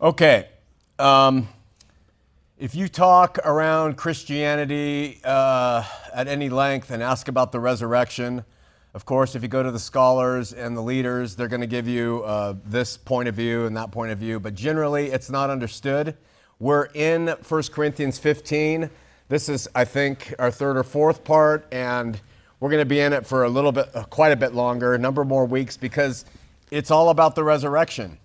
Okay. Um, if you talk around Christianity uh, at any length and ask about the resurrection, of course, if you go to the scholars and the leaders, they're going to give you uh, this point of view and that point of view, but generally it's not understood. We're in 1 Corinthians 15. This is, I think, our third or fourth part, and we're going to be in it for a little bit, uh, quite a bit longer, a number more weeks, because it's all about the resurrection.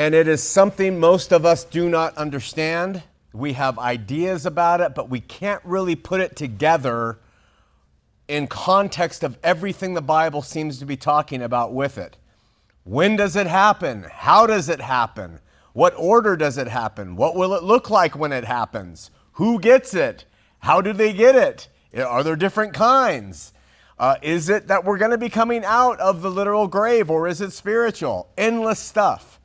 And it is something most of us do not understand. We have ideas about it, but we can't really put it together in context of everything the Bible seems to be talking about with it. When does it happen? How does it happen? What order does it happen? What will it look like when it happens? Who gets it? How do they get it? Are there different kinds? Uh, is it that we're going to be coming out of the literal grave or is it spiritual? Endless stuff.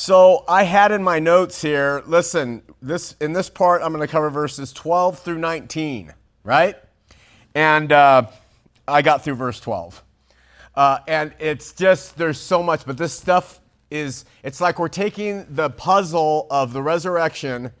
So I had in my notes here, listen, this in this part I'm going to cover verses 12 through 19, right? And uh, I got through verse 12. Uh, and it's just, there's so much, but this stuff is, it's like we're taking the puzzle of the resurrection,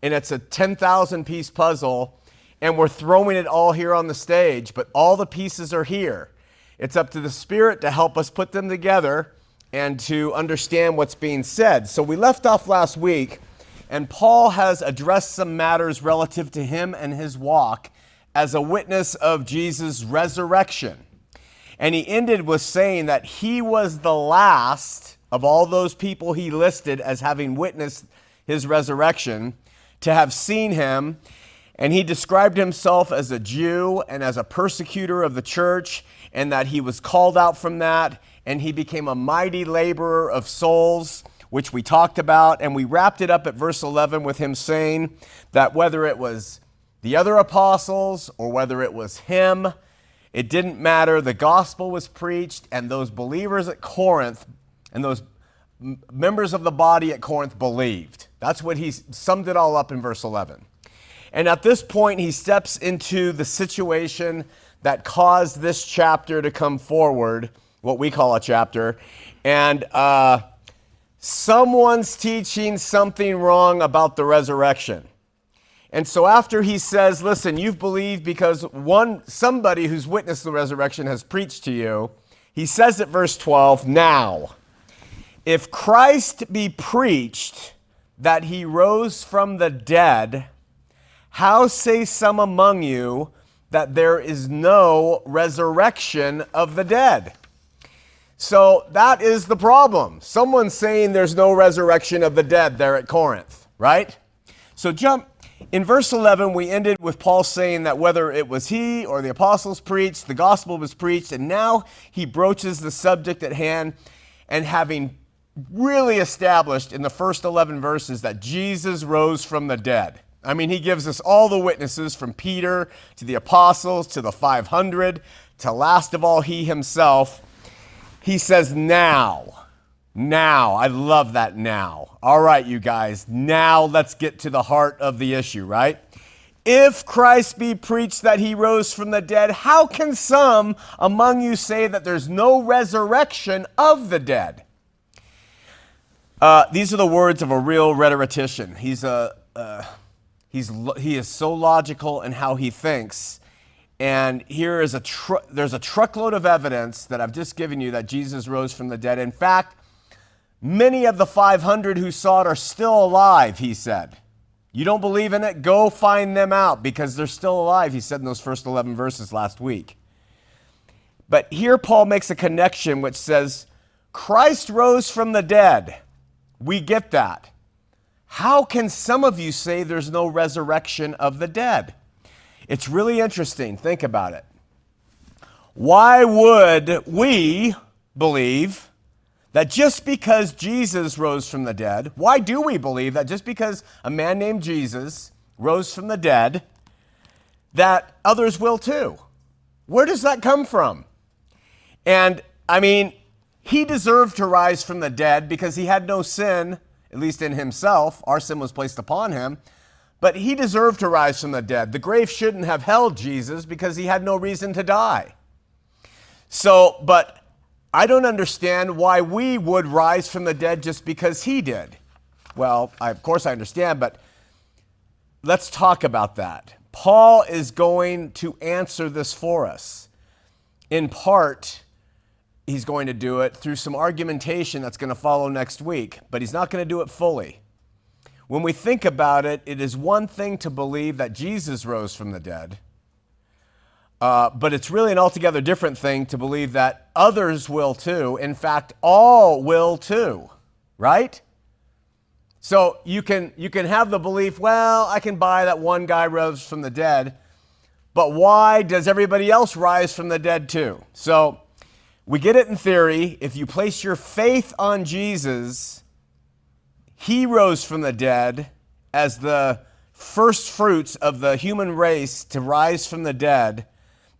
and it's a 10,000 piece puzzle, and we're throwing it all here on the stage, but all the pieces are here. It's up to the Spirit to help us put them together and to understand what's being said. So we left off last week, and Paul has addressed some matters relative to him and his walk as a witness of Jesus' resurrection. And he ended with saying that he was the last of all those people he listed as having witnessed his resurrection to have seen him. And he described himself as a Jew and as a persecutor of the church, and that he was called out from that, and he became a mighty laborer of souls, which we talked about. And we wrapped it up at verse 11 with him saying that whether it was the other apostles or whether it was him, it didn't matter. The gospel was preached, and those believers at Corinth and those members of the body at Corinth believed. That's what he summed it all up in verse 11. And at this point, he steps into the situation that caused this chapter to come forward, what we call a chapter. And uh, someone's teaching something wrong about the resurrection. And so after he says, listen, you've believed because one somebody who's witnessed the resurrection has preached to you, he says at verse 12, now, if Christ be preached that he rose from the dead, how say some among you that there is no resurrection of the dead? So that is the problem. Someone's saying there's no resurrection of the dead there at Corinth, right? So jump in verse 11, we ended with Paul saying that whether it was he or the apostles preached, the gospel was preached, and now he broaches the subject at hand and having really established in the first 11 verses that Jesus rose from the dead. I mean, he gives us all the witnesses from Peter to the apostles to the 500 to last of all, he himself. He says, Now, now, I love that now. All right, you guys, now let's get to the heart of the issue, right? If Christ be preached that he rose from the dead, how can some among you say that there's no resurrection of the dead? Uh, these are the words of a real rhetorician. He's a, uh, he's, he is so logical in how he thinks. And here is a tr- there's a truckload of evidence that I've just given you that Jesus rose from the dead. In fact, Many of the 500 who saw it are still alive, he said. You don't believe in it? Go find them out because they're still alive, he said in those first 11 verses last week. But here Paul makes a connection which says, Christ rose from the dead. We get that. How can some of you say there's no resurrection of the dead? It's really interesting. Think about it. Why would we believe that just because Jesus rose from the dead, why do we believe that just because a man named Jesus rose from the dead, that others will too? Where does that come from? And I mean, he deserved to rise from the dead because he had no sin, at least in himself. Our sin was placed upon him. But he deserved to rise from the dead. The grave shouldn't have held Jesus because he had no reason to die. So, but I don't understand why we would rise from the dead just because he did. Well, I, of course I understand, but let's talk about that. Paul is going to answer this for us. In part, he's going to do it through some argumentation that's going to follow next week, but he's not going to do it fully. When we think about it, it is one thing to believe that Jesus rose from the dead, uh, but it's really an altogether different thing to believe that others will too. In fact, all will too, right? So you can, you can have the belief, well, I can buy that one guy rose from the dead, but why does everybody else rise from the dead too? So we get it in theory. If you place your faith on Jesus, he rose from the dead as the first fruits of the human race to rise from the dead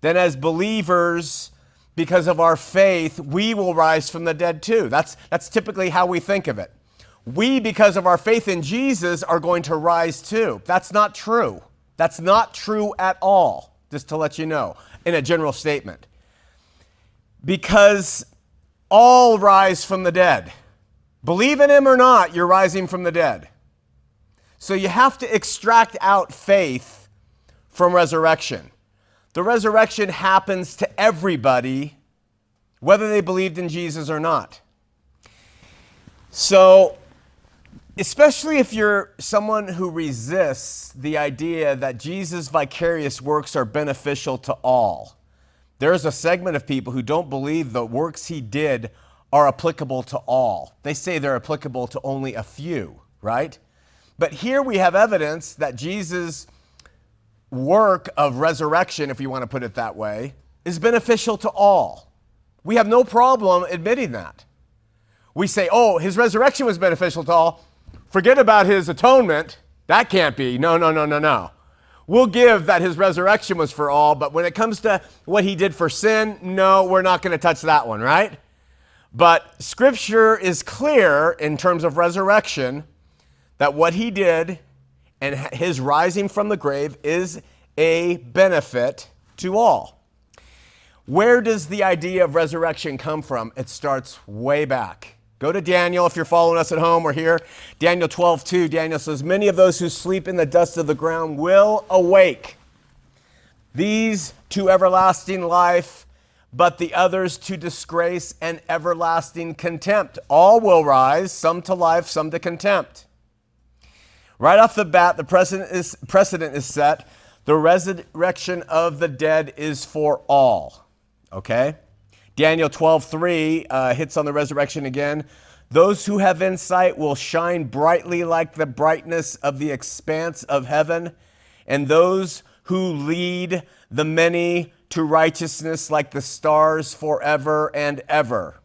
then as believers, because of our faith, we will rise from the dead too. That's, that's typically how we think of it. We, because of our faith in Jesus, are going to rise too. That's not true. That's not true at all, just to let you know, in a general statement. Because all rise from the dead. Believe in him or not, you're rising from the dead. So you have to extract out faith from resurrection. The resurrection happens to everybody, whether they believed in Jesus or not. So, especially if you're someone who resists the idea that Jesus' vicarious works are beneficial to all, there's a segment of people who don't believe the works he did are applicable to all. They say they're applicable to only a few, right? But here we have evidence that Jesus' work of resurrection, if you want to put it that way, is beneficial to all. We have no problem admitting that. We say, oh, his resurrection was beneficial to all. Forget about his atonement. That can't be. No, no, no, no, no. We'll give that his resurrection was for all, but when it comes to what he did for sin, no, we're not going to touch that one, right? But scripture is clear in terms of resurrection that what he did and his rising from the grave is a benefit to all. Where does the idea of resurrection come from? It starts way back. Go to Daniel if you're following us at home or here. Daniel 12, 2. Daniel says, Many of those who sleep in the dust of the ground will awake. These to everlasting life, but the others to disgrace and everlasting contempt. All will rise, some to life, some to contempt. Right off the bat, the precedent is, precedent is set. The resurrection of the dead is for all. Okay? Daniel 12, 3 uh, hits on the resurrection again. Those who have insight will shine brightly like the brightness of the expanse of heaven, and those who lead the many to righteousness like the stars forever and ever.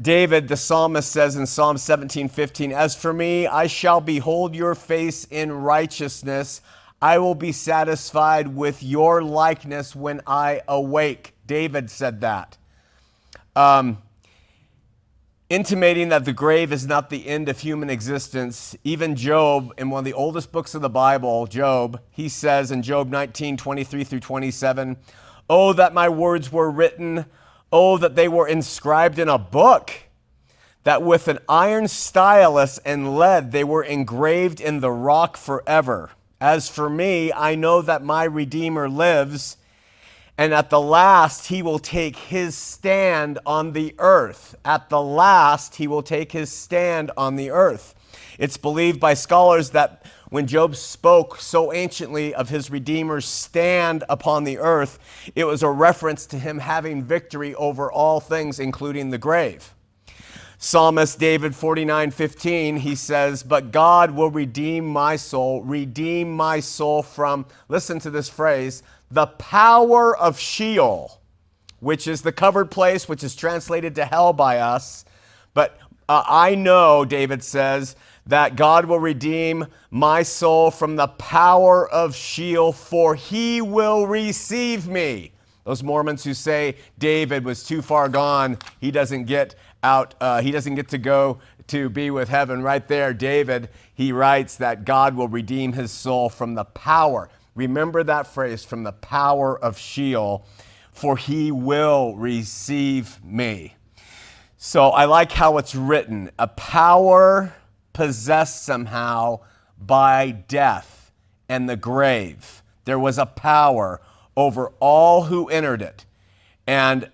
David, the psalmist, says in Psalm 17 15, As for me, I shall behold your face in righteousness. I will be satisfied with your likeness when I awake. David said that. Um, intimating that the grave is not the end of human existence. Even Job, in one of the oldest books of the Bible, Job, he says in Job 19 23 through 27, Oh, that my words were written Oh, that they were inscribed in a book, that with an iron stylus and lead they were engraved in the rock forever. As for me, I know that my Redeemer lives, and at the last he will take his stand on the earth. At the last he will take his stand on the earth. It's believed by scholars that when Job spoke so anciently of his Redeemer's stand upon the earth, it was a reference to him having victory over all things, including the grave. Psalmist David 49 15, he says, But God will redeem my soul, redeem my soul from, listen to this phrase, the power of Sheol, which is the covered place, which is translated to hell by us. But uh, I know, David says, that God will redeem my soul from the power of Sheol, for he will receive me. Those Mormons who say David was too far gone, he doesn't get out, uh, he doesn't get to go to be with heaven. Right there, David, he writes that God will redeem his soul from the power. Remember that phrase, from the power of Sheol, for he will receive me. So I like how it's written a power possessed somehow by death and the grave. There was a power over all who entered it. And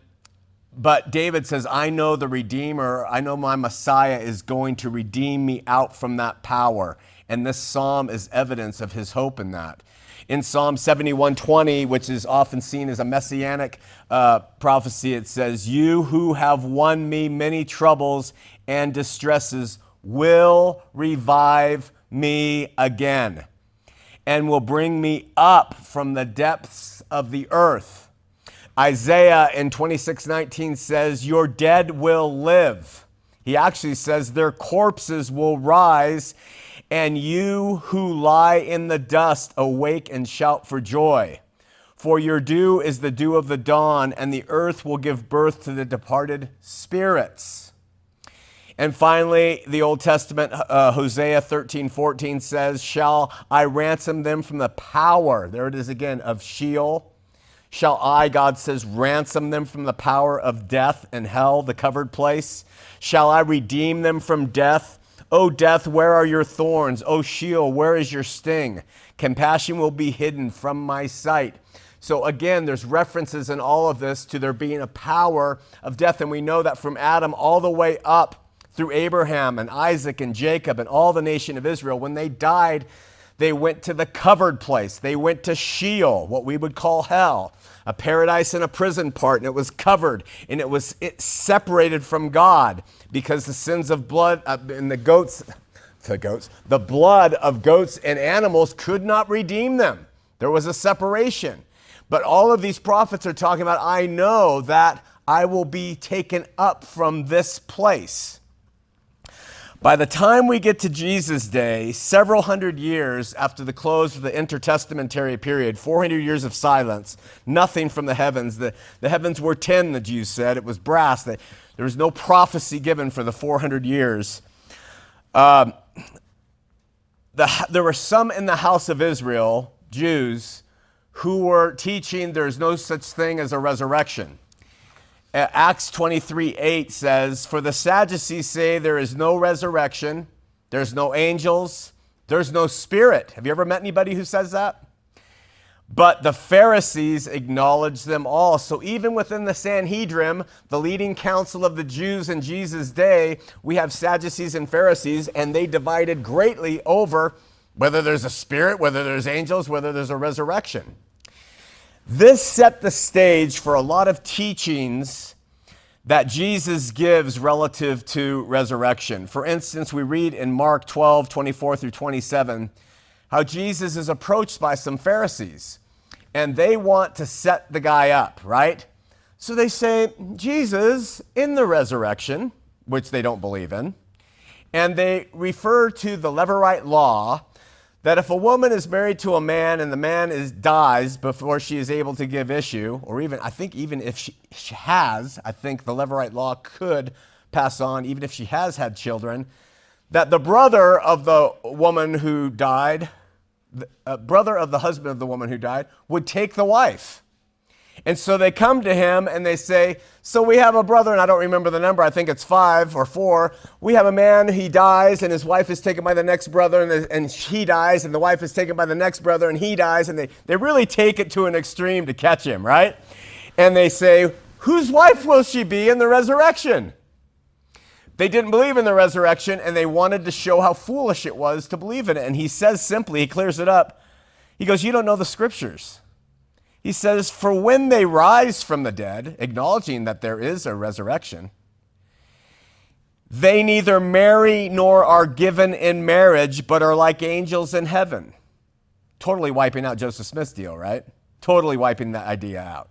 but David says, I know the Redeemer, I know my Messiah is going to redeem me out from that power. And this psalm is evidence of his hope in that. In Psalm 71:20, which is often seen as a messianic uh, prophecy, it says, You who have won me many troubles and distresses will revive me again and will bring me up from the depths of the earth. Isaiah in 26:19 says, "Your dead will live." He actually says their corpses will rise, and you who lie in the dust awake and shout for joy. For your dew is the dew of the dawn, and the earth will give birth to the departed spirits. And finally, the Old Testament, uh, Hosea 13, 14 says, Shall I ransom them from the power, there it is again, of Sheol? Shall I, God says, ransom them from the power of death and hell, the covered place? Shall I redeem them from death? O death, where are your thorns? O Sheol, where is your sting? Compassion will be hidden from my sight. So again, there's references in all of this to there being a power of death. And we know that from Adam all the way up through Abraham and Isaac and Jacob and all the nation of Israel, when they died, they went to the covered place. They went to Sheol, what we would call hell a paradise and a prison part, and it was covered and it was it separated from God because the sins of blood uh, and the goats, the goats, the blood of goats and animals could not redeem them. There was a separation. But all of these prophets are talking about, I know that I will be taken up from this place. By the time we get to Jesus' day, several hundred years after the close of the intertestamentary period, 400 years of silence, nothing from the heavens. The, the heavens were tin, the Jews said. It was brass. There was no prophecy given for the 400 years. Um, the, there were some in the house of Israel, Jews, who were teaching there's no such thing as a resurrection. Acts 23 8 says, For the Sadducees say there is no resurrection, there's no angels, there's no spirit. Have you ever met anybody who says that? But the Pharisees acknowledge them all. So even within the Sanhedrin, the leading council of the Jews in Jesus' day, we have Sadducees and Pharisees, and they divided greatly over whether there's a spirit, whether there's angels, whether there's a resurrection. This set the stage for a lot of teachings that Jesus gives relative to resurrection. For instance, we read in Mark 12, 24 through 27, how Jesus is approached by some Pharisees, and they want to set the guy up, right? So they say, Jesus, in the resurrection, which they don't believe in, and they refer to the Levirate law that if a woman is married to a man and the man is dies before she is able to give issue, or even I think even if she, she has, I think the Levirate law could pass on, even if she has had children, that the brother of the woman who died, the uh, brother of the husband of the woman who died, would take the wife. And so they come to him and they say, So we have a brother, and I don't remember the number, I think it's five or four. We have a man, he dies, and his wife is taken by the next brother, and, the, and he dies, and the wife is taken by the next brother, and he dies. And they, they really take it to an extreme to catch him, right? And they say, Whose wife will she be in the resurrection? They didn't believe in the resurrection, and they wanted to show how foolish it was to believe in it. And he says simply, he clears it up. He goes, You don't know the scriptures. He says, For when they rise from the dead, acknowledging that there is a resurrection, they neither marry nor are given in marriage, but are like angels in heaven. Totally wiping out Joseph Smith's deal, right? Totally wiping that idea out.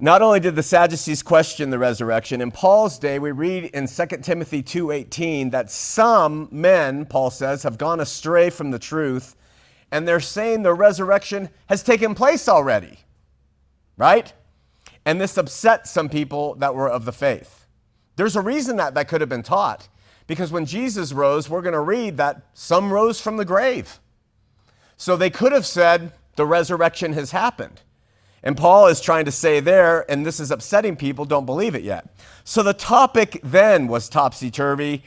Not only did the Sadducees question the resurrection, in Paul's day we read in 2 Timothy 2:18 that some men, Paul says, have gone astray from the truth and they're saying the resurrection has taken place already, right? And this upset some people that were of the faith. There's a reason that that could have been taught, because when Jesus rose, we're going to read that some rose from the grave. So they could have said the resurrection has happened. And Paul is trying to say there, and this is upsetting people, don't believe it yet. So the topic then was topsy turvy,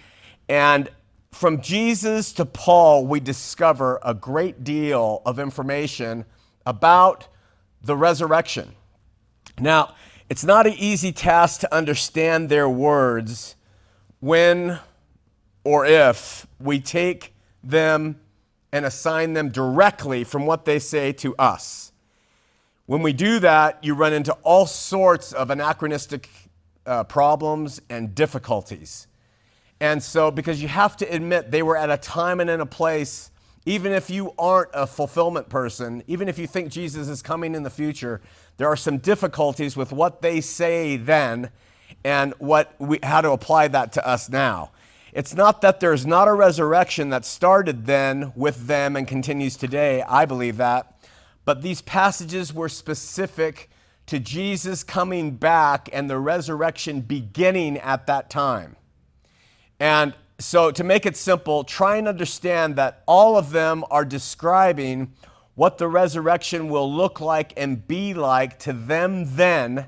and from Jesus to Paul, we discover a great deal of information about the resurrection. Now, it's not an easy task to understand their words when or if we take them and assign them directly from what they say to us. When we do that, you run into all sorts of anachronistic uh, problems and difficulties. And so, because you have to admit they were at a time and in a place, even if you aren't a fulfillment person, even if you think Jesus is coming in the future, there are some difficulties with what they say then and what we, how to apply that to us now. It's not that there's not a resurrection that started then with them and continues today. I believe that. But these passages were specific to Jesus coming back and the resurrection beginning at that time. And so, to make it simple, try and understand that all of them are describing what the resurrection will look like and be like to them then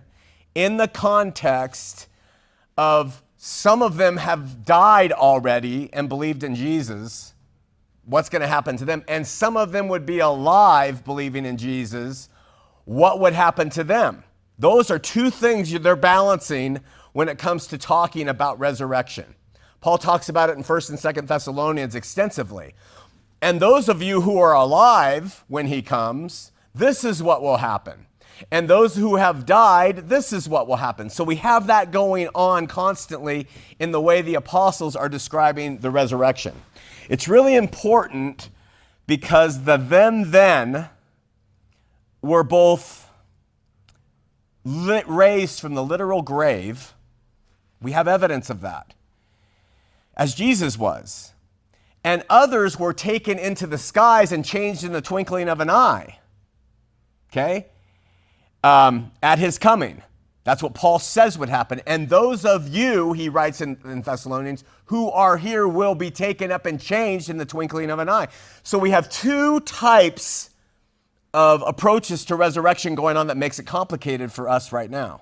in the context of some of them have died already and believed in Jesus. What's going to happen to them? And some of them would be alive believing in Jesus. What would happen to them? Those are two things they're balancing when it comes to talking about resurrection. Paul talks about it in 1st and 2nd Thessalonians extensively. And those of you who are alive when he comes, this is what will happen. And those who have died, this is what will happen. So we have that going on constantly in the way the apostles are describing the resurrection. It's really important because the them then were both raised from the literal grave. We have evidence of that, as Jesus was and others were taken into the skies and changed in the twinkling of an eye. Okay? Um, at his coming. That's what Paul says would happen. And those of you, he writes in, in, Thessalonians, who are here will be taken up and changed in the twinkling of an eye. So we have two types of approaches to resurrection going on that makes it complicated for us right now.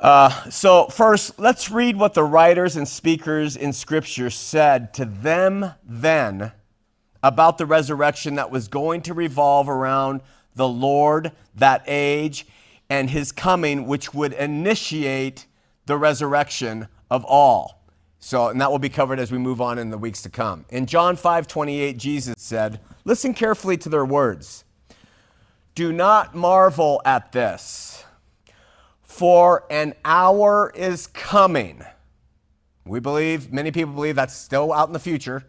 Uh, so, first, let's read what the writers and speakers in Scripture said to them then about the resurrection that was going to revolve around the Lord, that age, and his coming, which would initiate the resurrection of all. So, and that will be covered as we move on in the weeks to come. In John 5 28, Jesus said, Listen carefully to their words. Do not marvel at this for an hour is coming. We believe, many people believe that's still out in the future,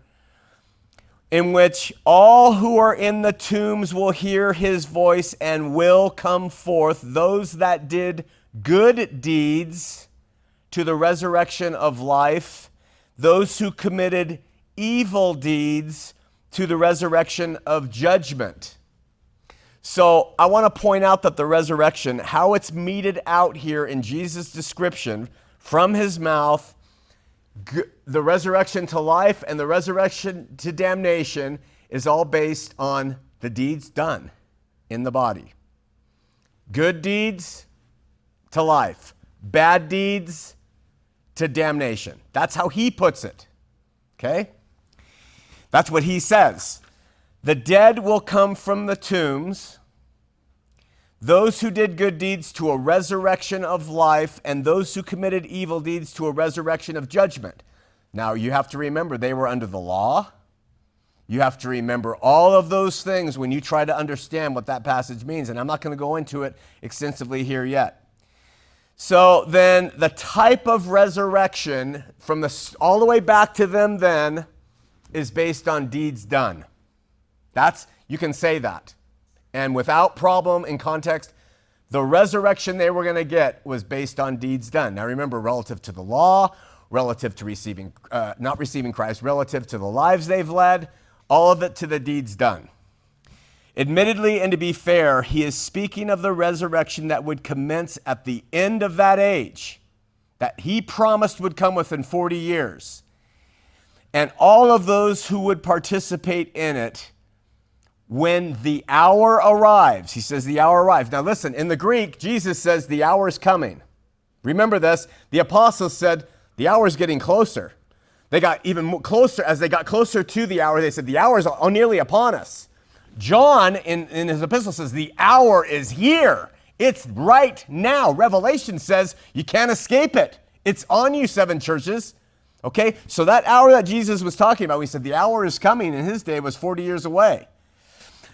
in which all who are in the tombs will hear his voice and will come forth, those that did good deeds to the resurrection of life, those who committed evil deeds to the resurrection of judgment. So I want to point out that the resurrection, how it's meted out here in Jesus' description from his mouth, the resurrection to life and the resurrection to damnation is all based on the deeds done in the body. Good deeds to life, bad deeds to damnation. That's how he puts it. Okay? That's what he says. The dead will come from the tombs, those who did good deeds to a resurrection of life, and those who committed evil deeds to a resurrection of judgment. Now, you have to remember they were under the law. You have to remember all of those things when you try to understand what that passage means. And I'm not going to go into it extensively here yet. So, then the type of resurrection from the, all the way back to them then is based on deeds done. That's, you can say that. And without problem in context, the resurrection they were going to get was based on deeds done. Now remember, relative to the law, relative to receiving, uh, not receiving Christ, relative to the lives they've led, all of it to the deeds done. Admittedly, and to be fair, he is speaking of the resurrection that would commence at the end of that age, that he promised would come within 40 years. And all of those who would participate in it when the hour arrives. He says, The hour arrives. Now, listen, in the Greek, Jesus says, The hour is coming. Remember this. The apostles said, The hour is getting closer. They got even closer, as they got closer to the hour, they said, The hour is nearly upon us. John, in, in his epistle, says, The hour is here. It's right now. Revelation says you can't escape it. It's on you, seven churches. Okay? So that hour that Jesus was talking about, we said the hour is coming in his day was 40 years away.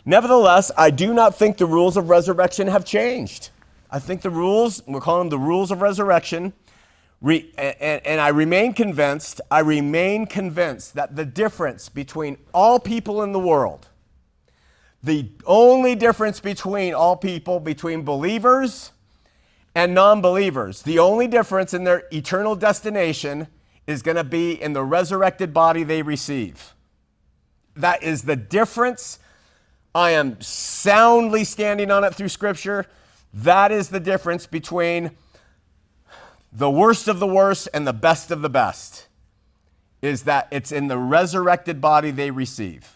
Nevertheless, I do not think the rules of resurrection have changed. I think the rules, we're calling them the rules of resurrection, re, and, and I remain convinced, I remain convinced that the difference between all people in the world, the only difference between all people, between believers and non believers, the only difference in their eternal destination is going to be in the resurrected body they receive. That is the difference. I am soundly standing on it through Scripture. That is the difference between the worst of the worst and the best of the best, is that it's in the resurrected body they receive.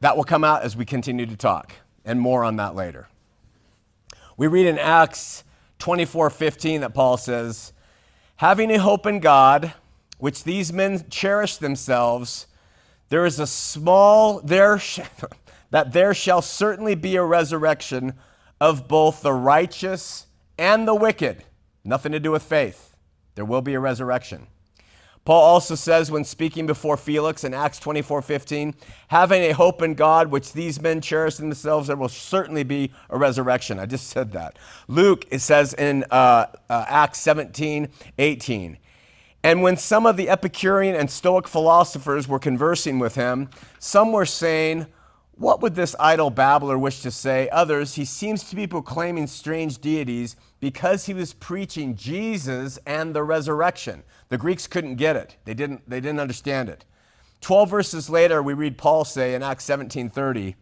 That will come out as we continue to talk, and more on that later. We read in Acts 24 15 that Paul says, Having a hope in God, which these men cherish themselves, there is a small, there, that there shall certainly be a resurrection of both the righteous and the wicked. Nothing to do with faith. There will be a resurrection. Paul also says when speaking before Felix in Acts 24 15, having a hope in God, which these men cherish in themselves, there will certainly be a resurrection. I just said that. Luke, it says in uh, uh, Acts 17 18, and when some of the Epicurean and Stoic philosophers were conversing with him, some were saying, What would this idle babbler wish to say? Others, he seems to be proclaiming strange deities because he was preaching Jesus and the resurrection. The Greeks couldn't get it. They didn't, they didn't understand it. 12 verses later, we read Paul say in Acts 17:30,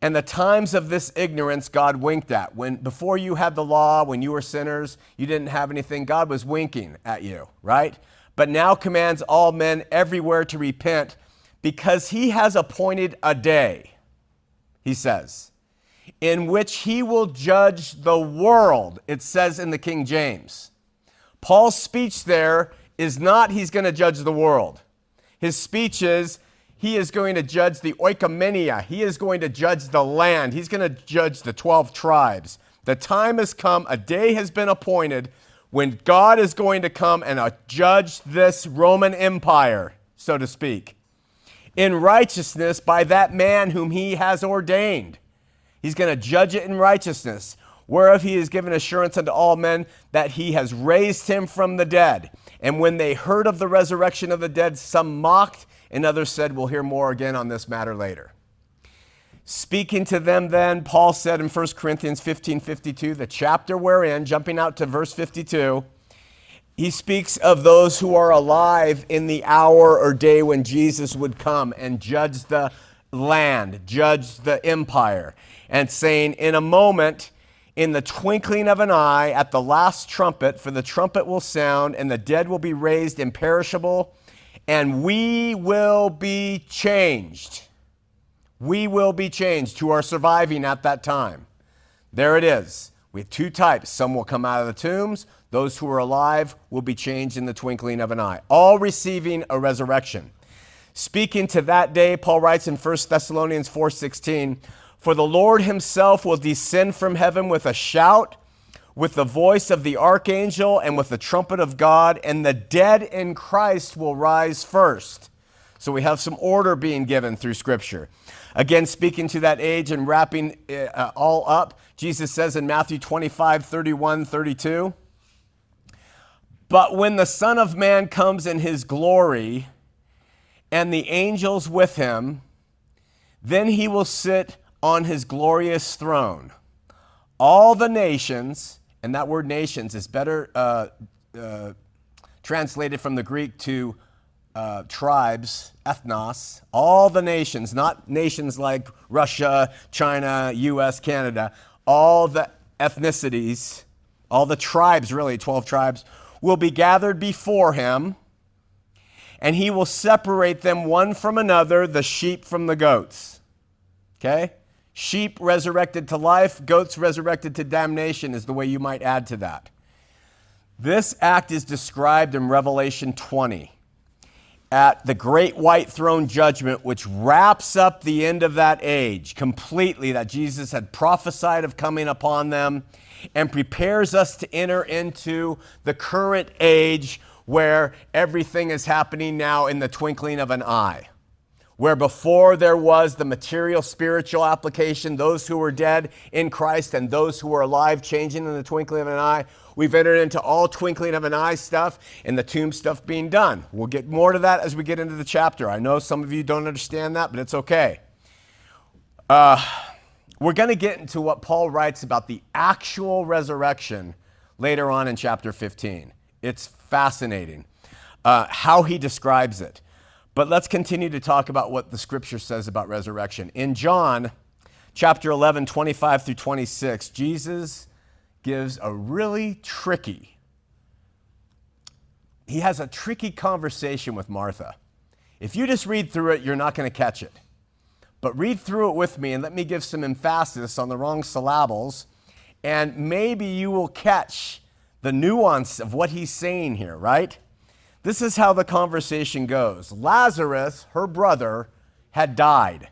and the times of this ignorance God winked at. When before you had the law, when you were sinners, you didn't have anything, God was winking at you, right? But now commands all men everywhere to repent because he has appointed a day, he says in which he will judge the world, it says in the King James. Paul's speech there is not he's going to judge the world. His speech is he is going to judge the oikomenia. He is going to judge the land. He's going to judge the 12 tribes. The time has come, a day has been appointed when God is going to come and judge this Roman Empire, so to speak, in righteousness by that man whom he has ordained. He's going to judge it in righteousness, whereof he has given assurance unto all men that he has raised him from the dead. And when they heard of the resurrection of the dead, some mocked, and others said, We'll hear more again on this matter later. Speaking to them then, Paul said in 1 Corinthians 15 52, the chapter we're in, jumping out to verse 52, he speaks of those who are alive in the hour or day when Jesus would come and judge the land, judge the empire and saying, In a moment, in the twinkling of an eye, at the last trumpet, for the trumpet will sound, and the dead will be raised imperishable, and we will be changed. We will be changed who are surviving at that time. There it is. We have two types. Some will come out of the tombs. Those who are alive will be changed in the twinkling of an eye, all receiving a resurrection. Speaking to that day, Paul writes in 1 Thessalonians 4:16, for the Lord himself will descend from heaven with a shout, with the voice of the archangel, and with the trumpet of God, and the dead in Christ will rise first. So we have some order being given through Scripture. Again, speaking to that age and wrapping it uh, all up, Jesus says in Matthew 25, 31, 32, But when the Son of Man comes in his glory, and the angels with him, then he will sit on his glorious throne. All the nations, and that word nations is better uh, uh, translated from the Greek to uh, tribes, ethnos, all the nations, not nations like Russia, China, US, Canada, all the ethnicities, all the tribes, really, 12 tribes, will be gathered before him, and he will separate them one from another, the sheep from the goats. Okay? Sheep resurrected to life, goats resurrected to damnation is the way you might add to that. This act is described in Revelation 20. At the great white throne judgment, which wraps up the end of that age completely, that Jesus had prophesied of coming upon them, and prepares us to enter into the current age where everything is happening now in the twinkling of an eye. Where before there was the material spiritual application, those who were dead in Christ and those who were alive changing in the twinkling of an eye, we've entered into all twinkling of an eye stuff and the tomb stuff being done. We'll get more to that as we get into the chapter. I know some of you don't understand that, but it's okay. Uh, we're going to get into what Paul writes about the actual resurrection later on in chapter 15. It's fascinating uh, how he describes it. But let's continue to talk about what the scripture says about resurrection. In John chapter 11, 25 through 26, Jesus gives a really tricky, he has a tricky conversation with Martha. If you just read through it, you're not going to catch it. But read through it with me and let me give some emphasis on the wrong syllables, and maybe you will catch the nuance of what he's saying here, right? This is how the conversation goes Lazarus, her brother, had died.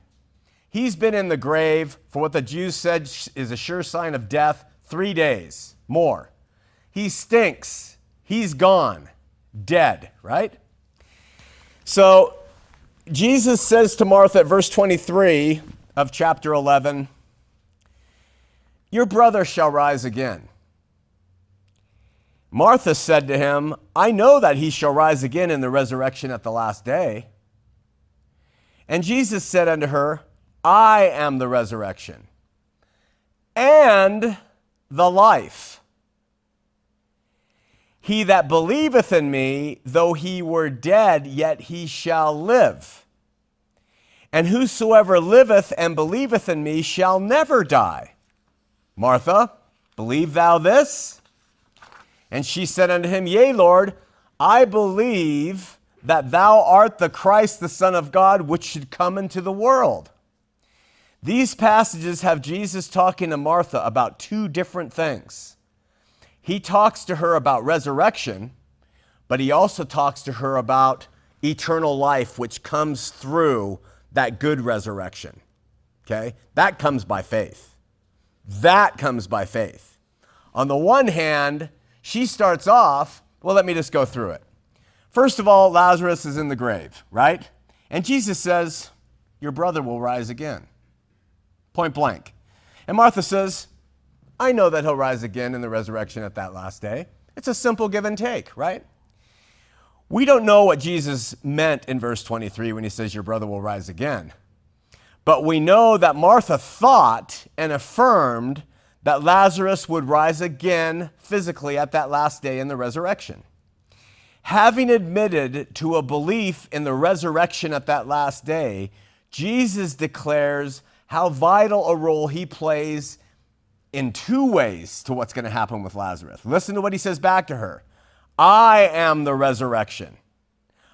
He's been in the grave for what the Jews said is a sure sign of death three days more. He stinks. He's gone, dead, right? So Jesus says to Martha at verse 23 of chapter 11, Your brother shall rise again. Martha said to him, I know that he shall rise again in the resurrection at the last day. And Jesus said unto her, I am the resurrection and the life. He that believeth in me, though he were dead, yet he shall live. And whosoever liveth and believeth in me shall never die. Martha, believe thou this? And she said unto him, Yea, Lord, I believe that thou art the Christ, the Son of God, which should come into the world. These passages have Jesus talking to Martha about two different things. He talks to her about resurrection, but he also talks to her about eternal life, which comes through that good resurrection. Okay? That comes by faith. That comes by faith. On the one hand, she starts off, well, let me just go through it. First of all, Lazarus is in the grave, right? And Jesus says, Your brother will rise again. Point blank. And Martha says, I know that he'll rise again in the resurrection at that last day. It's a simple give and take, right? We don't know what Jesus meant in verse 23 when he says, Your brother will rise again. But we know that Martha thought and affirmed that Lazarus would rise again physically at that last day in the resurrection. Having admitted to a belief in the resurrection at that last day, Jesus declares how vital a role he plays in two ways to what's going to happen with Lazarus. Listen to what he says back to her I am the resurrection.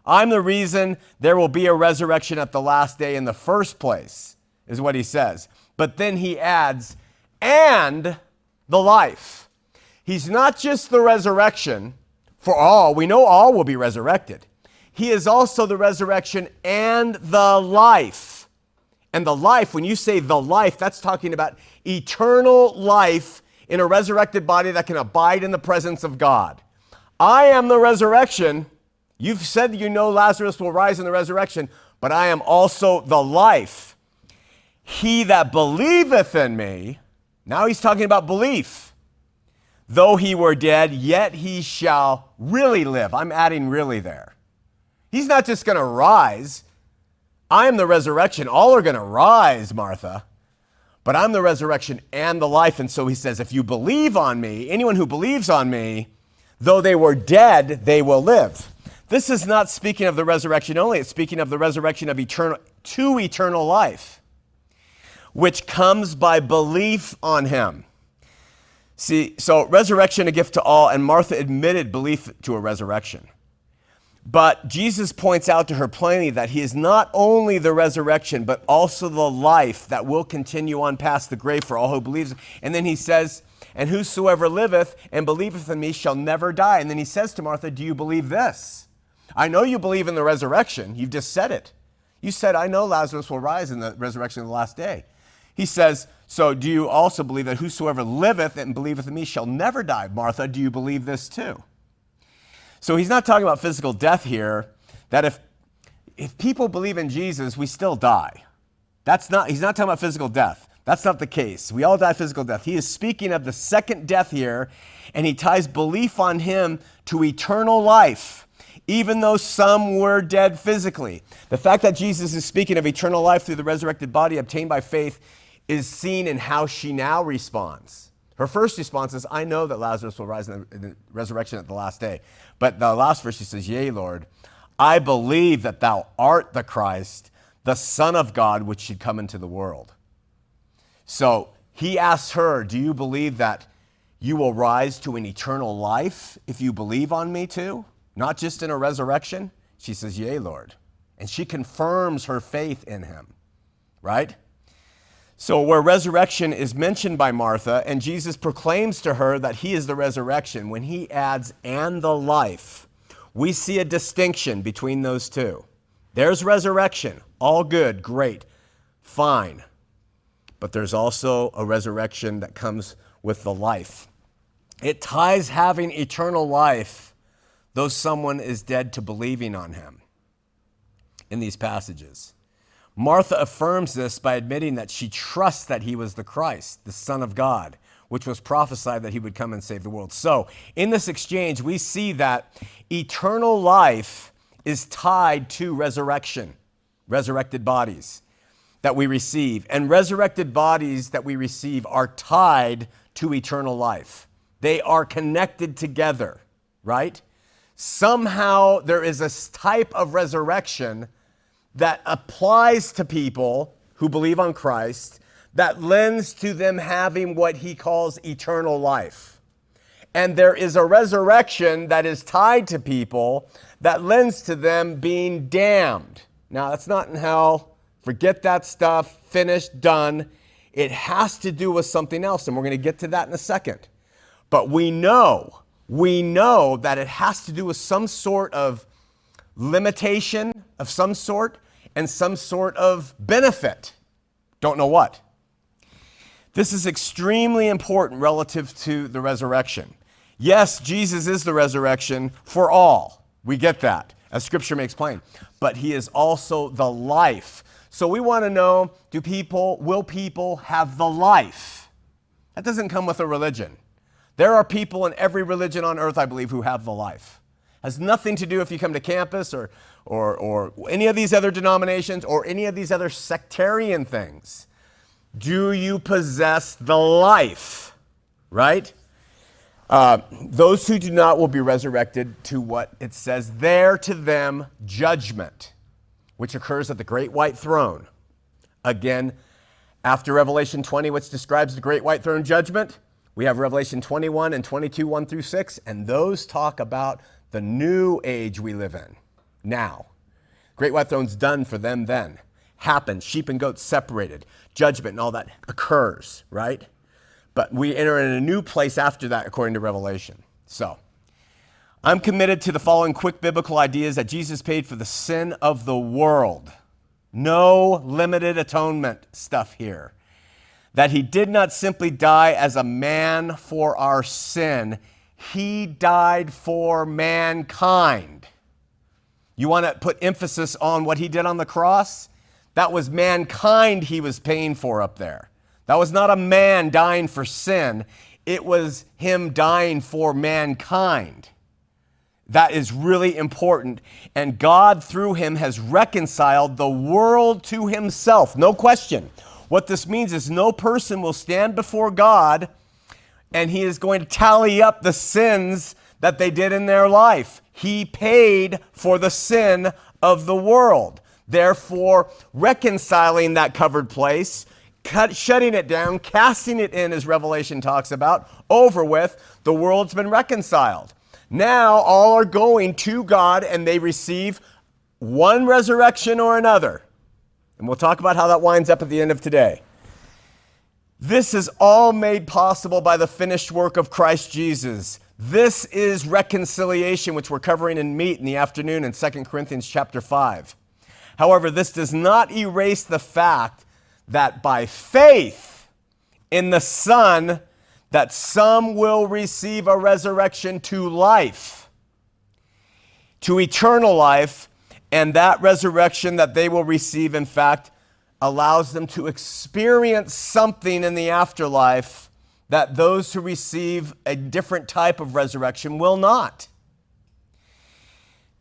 I'm the reason there will be a resurrection at the last day in the first place, is what he says. But then he adds, and the life. He's not just the resurrection for all. We know all will be resurrected. He is also the resurrection and the life. And the life, when you say the life, that's talking about eternal life in a resurrected body that can abide in the presence of God. I am the resurrection. You've said you know Lazarus will rise in the resurrection, but I am also the life. He that believeth in me, now he's talking about belief. Though he were dead, yet he shall really live. I'm adding really there. He's not just going to rise. I am the resurrection. All are going to rise, Martha. But I'm the resurrection and the life. And so he says, if you believe on me, anyone who believes on me, though they were dead, they will live. This is not speaking of the resurrection only, it's speaking of the resurrection of eternal to eternal life which comes by belief on him. See, so resurrection, a gift to all, and Martha admitted belief to a resurrection. But Jesus points out to her plainly that he is not only the resurrection, but also the life that will continue on past the grave for all who believes. And then he says, And whosoever liveth and believeth in me shall never die. And then he says to Martha, Do you believe this? I know you believe in the resurrection. You've just said it. You said, I know Lazarus will rise in the resurrection of the last day. He says, So do you also believe that whosoever liveth and believeth in me shall never die? Martha, do you believe this too? So he's not talking about physical death here, that if, if people believe in Jesus, we still die. That's not, he's not talking about physical death. That's not the case. We all die physical death. He is speaking of the second death here, and he ties belief on him to eternal life even though some were dead physically. The fact that Jesus is speaking of eternal life through the resurrected body obtained by faith is seen in how she now responds. Her first response is, I know that Lazarus will rise in the, in the resurrection at the last day. But the last verse, she says, Yea, Lord, I believe that thou art the Christ, the Son of God, which should come into the world. So he asks her, Do you believe that you will rise to an eternal life if you believe on me too? not just in a resurrection. She says, Yea, Lord. And she confirms her faith in him, right? So, where resurrection is mentioned by Martha, and Jesus proclaims to her that he is the resurrection, when he adds, and the life, we see a distinction between those two. There's resurrection, all good, great, fine. But there's also a resurrection that comes with the life. It ties having eternal life though someone is dead to believing on him in these passages. Martha affirms this by admitting that she trusts that he was the Christ, the Son of God, which was prophesied that he would come and save the world. So, in this exchange, we see that eternal life is tied to resurrection, resurrected bodies that we receive. And resurrected bodies that we receive are tied to eternal life, they are connected together, right? somehow there is a type of resurrection that applies to people who believe on Christ that lends to them having what he calls eternal life. And there is a resurrection that is tied to people that lends to them being damned. Now, that's not in hell. Forget that stuff. Finished, done. It has to do with something else, and we're going to get to that in a second. But we know we know that it has to do with some sort of limitation of some sort and some sort of benefit. Don't know what. This is extremely important relative to the resurrection. Yes, Jesus is the resurrection for all. We get that, as scripture makes plain. But he is also the life. So we want to know do people, will people have the life? That doesn't come with a religion. There are people in every religion on earth, I believe, who have the life. Has nothing to do if you come to campus or, or, or any of these other denominations or any of these other sectarian things. Do you possess the life? Right? Uh, those who do not will be resurrected to what it says there to them judgment, which occurs at the great white throne. Again, after Revelation 20, which describes the great white throne judgment, we have Revelation 21 and 22, 1 through 6, and those talk about the new age we live in now. Great white throne's done for them then. Happens. Sheep and goats separated. Judgment and all that occurs, right? But we enter in a new place after that, according to Revelation. So, I'm committed to the following quick biblical ideas that Jesus paid for the sin of the world. No limited atonement stuff here that he did not simply die as a man for our sin, he died for mankind. You want to put emphasis on what he did on the cross? That was mankind he was paying for up there. That was not a man dying for sin, it was him dying for mankind. That is really important. And God, through him, has reconciled the world to himself. No question. What this means is no person will stand before God and he is going to tally up the sins that they did in their life. He paid for the sin of the world. Therefore, reconciling that covered place, cut, shutting it down, casting it in, as Revelation talks about, over with, the world's been reconciled. Now all are going to God and they receive one resurrection or another. And we'll talk about how that winds up at the end of today. This is all made possible by the finished work of Christ Jesus. This is reconciliation, which we're covering in meat in the afternoon in 2 Corinthians chapter 5. However, this does not erase the fact that by faith in the Son, that some will receive a resurrection to life, to eternal life, and that resurrection that they will receive, in fact, allows them to experience something in the afterlife that those who receive a different type of resurrection will not.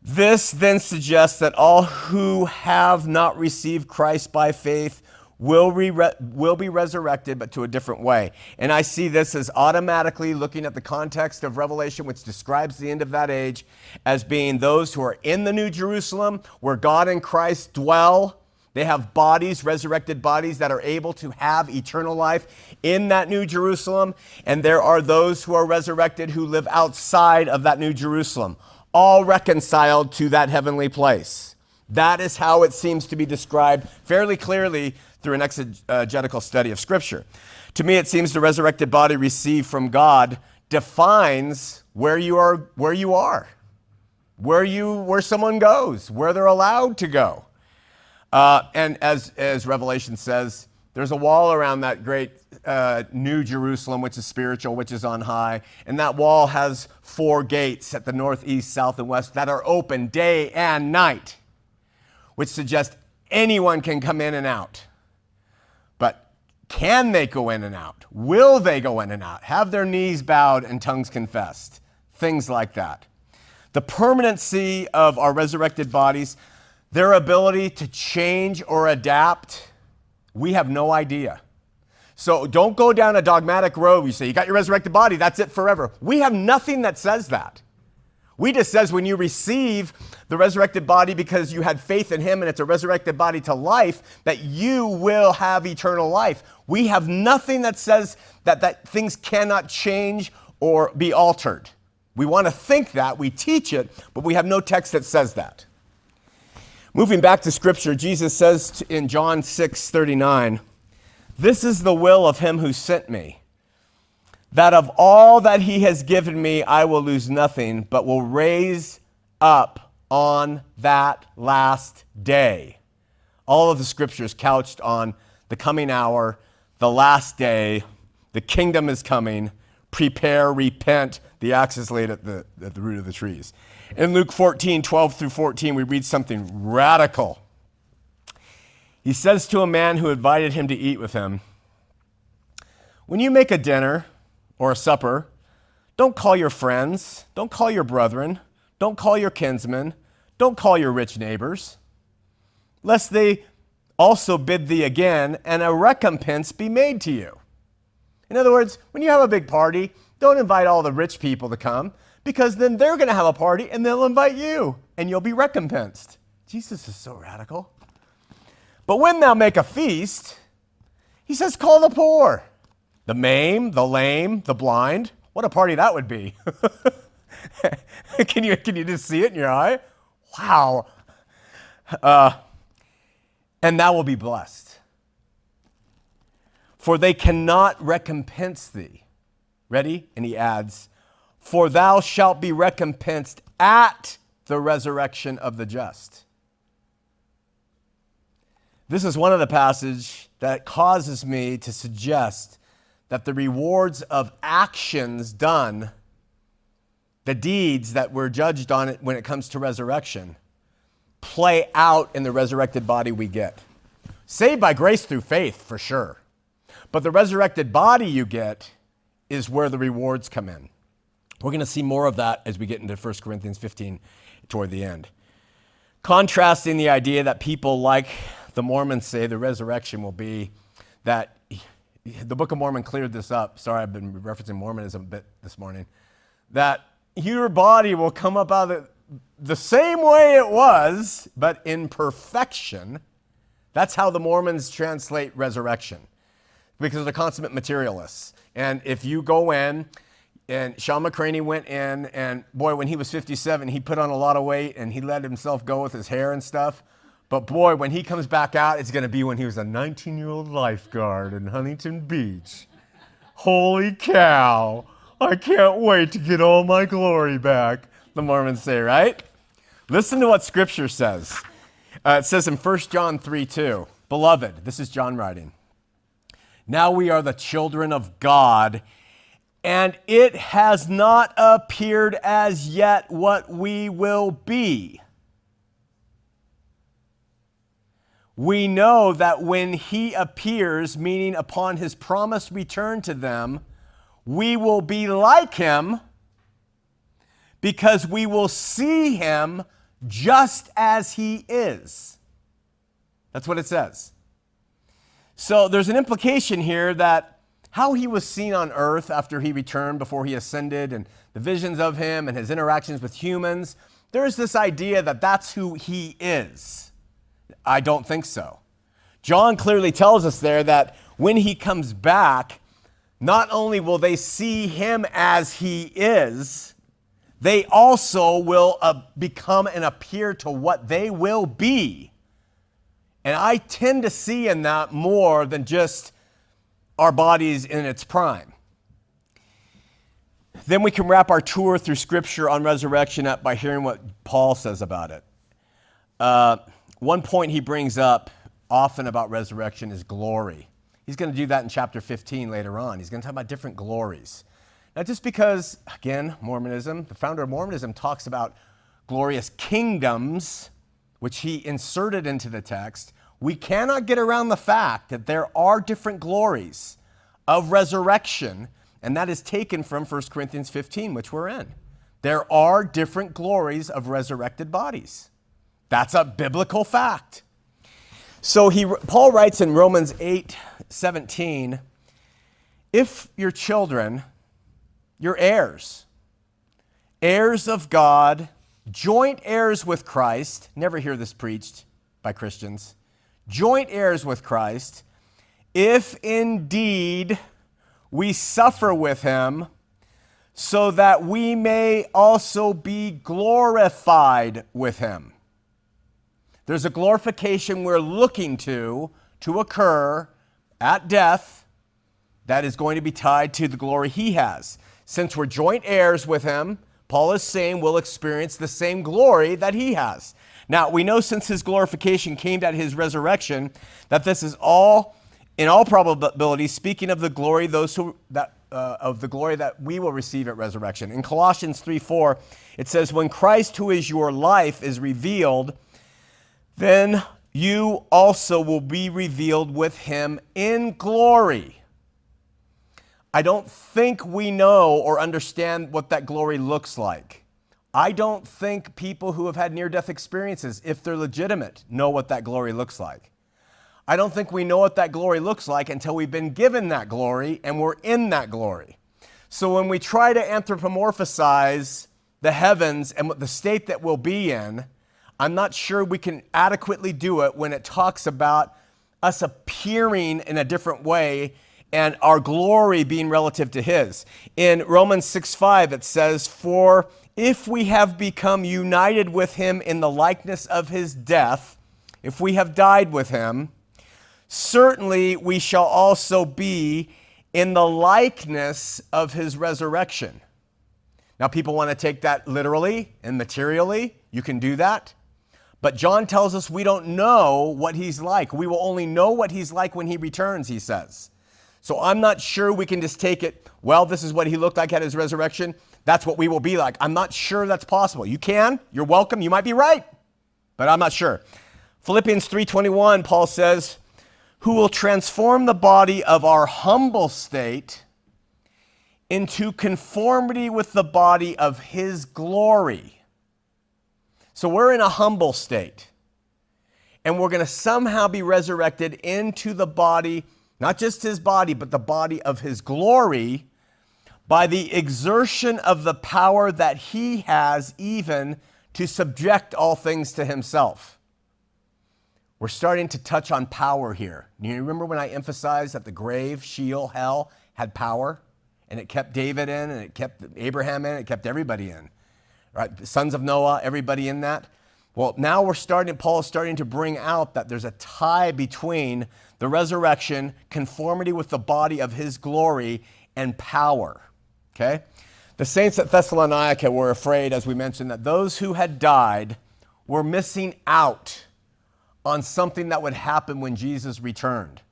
This then suggests that all who have not received Christ by faith will, re- will be resurrected, but to a different way. And I see this as automatically looking at the context of Revelation, which describes the end of that age, as being those who are in the New Jerusalem, where God and Christ dwell they have bodies, resurrected bodies, that are able to have eternal life in that New Jerusalem. And there are those who are resurrected who live outside of that New Jerusalem, all reconciled to that heavenly place. That is how it seems to be described fairly clearly through an exegetical study of Scripture. To me, it seems the resurrected body received from God defines where you are, where you are, where you, where someone goes, where they're allowed to go. Uh, and as, as Revelation says, there's a wall around that great uh, New Jerusalem, which is spiritual, which is on high. And that wall has four gates at the north, east, south, and west that are open day and night, which suggests anyone can come in and out. But can they go in and out? Will they go in and out? Have their knees bowed and tongues confessed? Things like that. The permanency of our resurrected bodies their ability to change or adapt, we have no idea. So don't go down a dogmatic road. You say, you got your resurrected body, that's it forever. We have nothing that says that. We just says when you receive the resurrected body because you had faith in him and it's a resurrected body to life, that you will have eternal life. We have nothing that says that, that things cannot change or be altered. We want to think that, we teach it, but we have no text that says that. Moving back to scripture, Jesus says in John 6 39, This is the will of him who sent me, that of all that he has given me, I will lose nothing, but will raise up on that last day. All of the scriptures couched on the coming hour, the last day, the kingdom is coming, prepare, repent, the axe is laid at the, at the root of the trees. In Luke 14, 12 through 14, we read something radical. He says to a man who invited him to eat with him, When you make a dinner or a supper, don't call your friends, don't call your brethren, don't call your kinsmen, don't call your rich neighbors, lest they also bid thee again, and a recompense be made to you. In other words, when you have a big party, don't invite all the rich people to come because then they're going to have a party and they'll invite you and you'll be recompensed. Jesus is so radical. But when thou make a feast, he says, call the poor, the maimed, the lame, the blind. What a party that would be. can, you, can you just see it in your eye? Wow. Uh, and thou will be blessed. For they cannot recompense thee. Ready? And he adds, For thou shalt be recompensed at the resurrection of the just. This is one of the passages that causes me to suggest that the rewards of actions done, the deeds that were judged on it when it comes to resurrection, play out in the resurrected body we get. Saved by grace through faith, for sure. But the resurrected body you get is where the rewards come in. We're going to see more of that as we get into 1 Corinthians 15 toward the end. Contrasting the idea that people like the Mormons say the resurrection will be that the Book of Mormon cleared this up. Sorry, I've been referencing Mormonism a bit this morning. That your body will come up out of the same way it was, but in perfection. That's how the Mormons translate resurrection because they're consummate materialists. And if you go in, and Shawn McCraney went in, and boy, when he was 57, he put on a lot of weight and he let himself go with his hair and stuff. But boy, when he comes back out, it's going to be when he was a 19 year old lifeguard in Huntington Beach. Holy cow. I can't wait to get all my glory back, the Mormons say, right? Listen to what Scripture says. Uh, it says in 1 John 3 2, Beloved, this is John writing, now we are the children of God, and it has not appeared as yet what we will be. We know that when he appears, meaning upon his promised return to them, we will be like him because we will see him just as he is. That's what it says. So there's an implication here that how he was seen on earth after he returned, before he ascended, and the visions of him and his interactions with humans, there's this idea that that's who he is. I don't think so. John clearly tells us there that when he comes back, not only will they see him as he is, they also will uh, become and appear to what they will be. And I tend to see in that more than just our bodies in its prime. Then we can wrap our tour through Scripture on resurrection up by hearing what Paul says about it. Uh, one point he brings up often about resurrection is glory. He's going to do that in chapter 15 later on. He's going to talk about different glories. Not just because, again, Mormonism, the founder of Mormonism talks about glorious kingdoms, which he inserted into the text. We cannot get around the fact that there are different glories of resurrection, and that is taken from 1 Corinthians 15, which we're in. There are different glories of resurrected bodies. That's a biblical fact. So he, Paul writes in Romans 8 17, if your children, your heirs, heirs of God, joint heirs with Christ, never hear this preached by Christians, joint heirs with Christ, if indeed we suffer with him, so that we may also be glorified with him. There's a glorification we're looking to to occur at death that is going to be tied to the glory he has. Since we're joint heirs with him, Paul is saying we'll experience the same glory that he has. Now, we know since his glorification came at his resurrection that this is all, in all probability, speaking of the glory those who that uh, of the glory that we will receive at resurrection. In Colossians 3 4, it says, When Christ, who is your life, is revealed, then you also will be revealed with him in glory. I don't think we know or understand what that glory looks like. I don't think people who have had near death experiences, if they're legitimate, know what that glory looks like. I don't think we know what that glory looks like until we've been given that glory and we're in that glory. So when we try to anthropomorphize the heavens and the state that we'll be in, I'm not sure we can adequately do it when it talks about us appearing in a different way and our glory being relative to his. In Romans 6 5, it says, For if we have become united with him in the likeness of his death, if we have died with him, certainly we shall also be in the likeness of his resurrection. Now, people want to take that literally and materially. You can do that. But John tells us we don't know what he's like. We will only know what he's like when he returns, he says. So I'm not sure we can just take it, well, this is what he looked like at his resurrection. That's what we will be like. I'm not sure that's possible. You can, you're welcome, you might be right, but I'm not sure. Philippians 3:21 Paul says, "Who will transform the body of our humble state into conformity with the body of his glory." So we're in a humble state. And we're going to somehow be resurrected into the body, not just his body, but the body of his glory by the exertion of the power that he has even to subject all things to himself. We're starting to touch on power here. You remember when I emphasized that the grave, Sheol, hell had power? And it kept David in, and it kept Abraham in, it kept everybody in right? Sons of Noah, everybody in that. Well, now we're starting, Paul is starting to bring out that there's a tie between the resurrection, conformity with the body of his glory, and power. Okay? The saints at Thessalonica were afraid, as we mentioned, that those who had died were missing out on something that would happen when Jesus returned.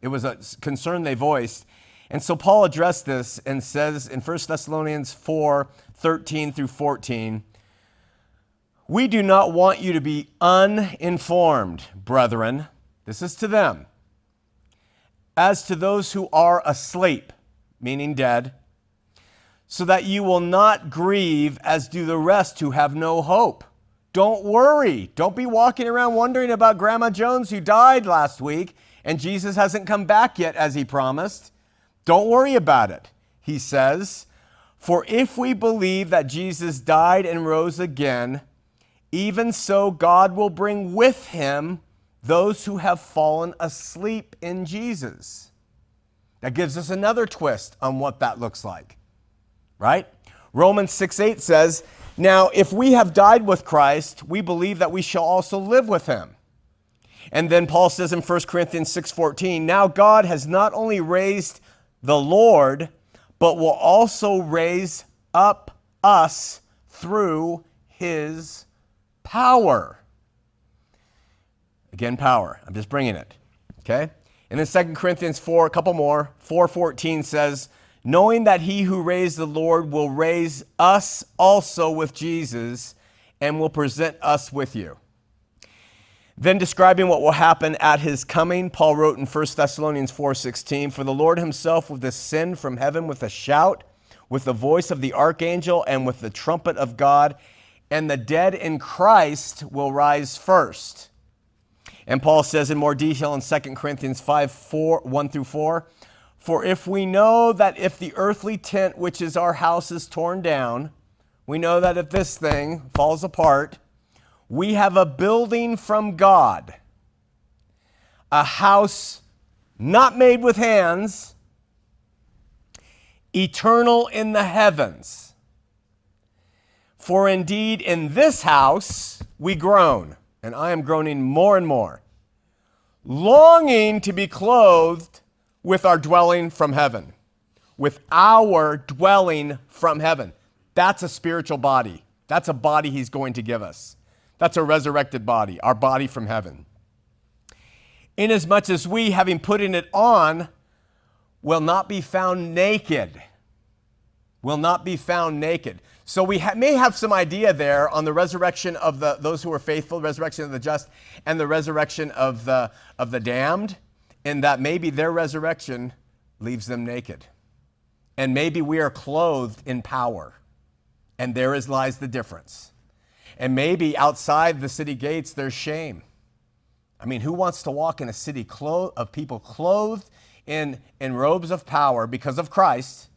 It was a concern they voiced. And so Paul addressed this and says in 1 Thessalonians 4 13 through 14, We do not want you to be uninformed, brethren. This is to them. As to those who are asleep, meaning dead, so that you will not grieve as do the rest who have no hope. Don't worry. Don't be walking around wondering about Grandma Jones who died last week and Jesus hasn't come back yet as he promised. Don't worry about it, he says. For if we believe that Jesus died and rose again, even so God will bring with him those who have fallen asleep in Jesus. That gives us another twist on what that looks like, right? Romans 6 8 says, Now if we have died with Christ, we believe that we shall also live with him. And then Paul says in 1 Corinthians 6:14, "Now God has not only raised the Lord, but will also raise up us through his power." Again, power. I'm just bringing it. Okay? And then 2 Corinthians 4, a couple more, 4:14 says, "Knowing that he who raised the Lord will raise us also with Jesus and will present us with you." Then describing what will happen at his coming, Paul wrote in 1 Thessalonians 4:16, "For the Lord himself will descend from heaven with a shout, with the voice of the archangel and with the trumpet of God, and the dead in Christ will rise first." And Paul says in more detail in 2 Corinthians 5, 4, 1 through 4, "For if we know that if the earthly tent which is our house is torn down, we know that if this thing falls apart, we have a building from God, a house not made with hands, eternal in the heavens. For indeed, in this house we groan, and I am groaning more and more, longing to be clothed with our dwelling from heaven, with our dwelling from heaven. That's a spiritual body. That's a body he's going to give us. That's a resurrected body, our body from heaven. Inasmuch as we, having put in it on, will not be found naked. Will not be found naked. So we ha- may have some idea there on the resurrection of the, those who are faithful, resurrection of the just, and the resurrection of the, of the damned, in that maybe their resurrection leaves them naked. And maybe we are clothed in power. And there is lies the difference. And maybe outside the city gates, there's shame. I mean, who wants to walk in a city clo- of people clothed in, in robes of power because of Christ,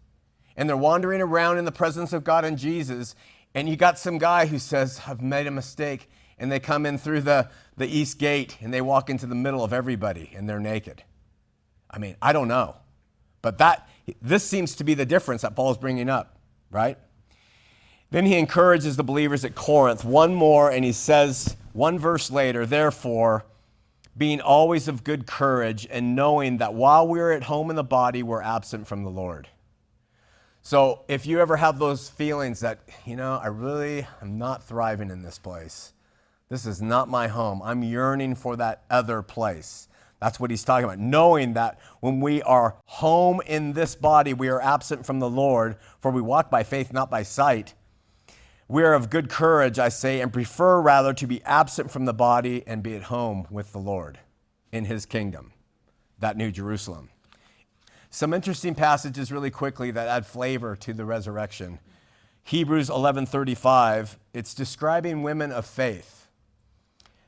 and they're wandering around in the presence of God and Jesus, and you got some guy who says, I've made a mistake, and they come in through the, the east gate and they walk into the middle of everybody and they're naked. I mean, I don't know. But that, this seems to be the difference that Paul's bringing up, right? Then he encourages the believers at Corinth one more, and he says, one verse later, therefore, being always of good courage and knowing that while we're at home in the body, we're absent from the Lord. So if you ever have those feelings that, you know, I really am not thriving in this place, this is not my home, I'm yearning for that other place. That's what he's talking about. Knowing that when we are home in this body, we are absent from the Lord, for we walk by faith, not by sight. We are of good courage, I say, and prefer rather to be absent from the body and be at home with the Lord in his kingdom, that new Jerusalem. Some interesting passages really quickly that add flavor to the resurrection. Hebrews 11:35, it's describing women of faith.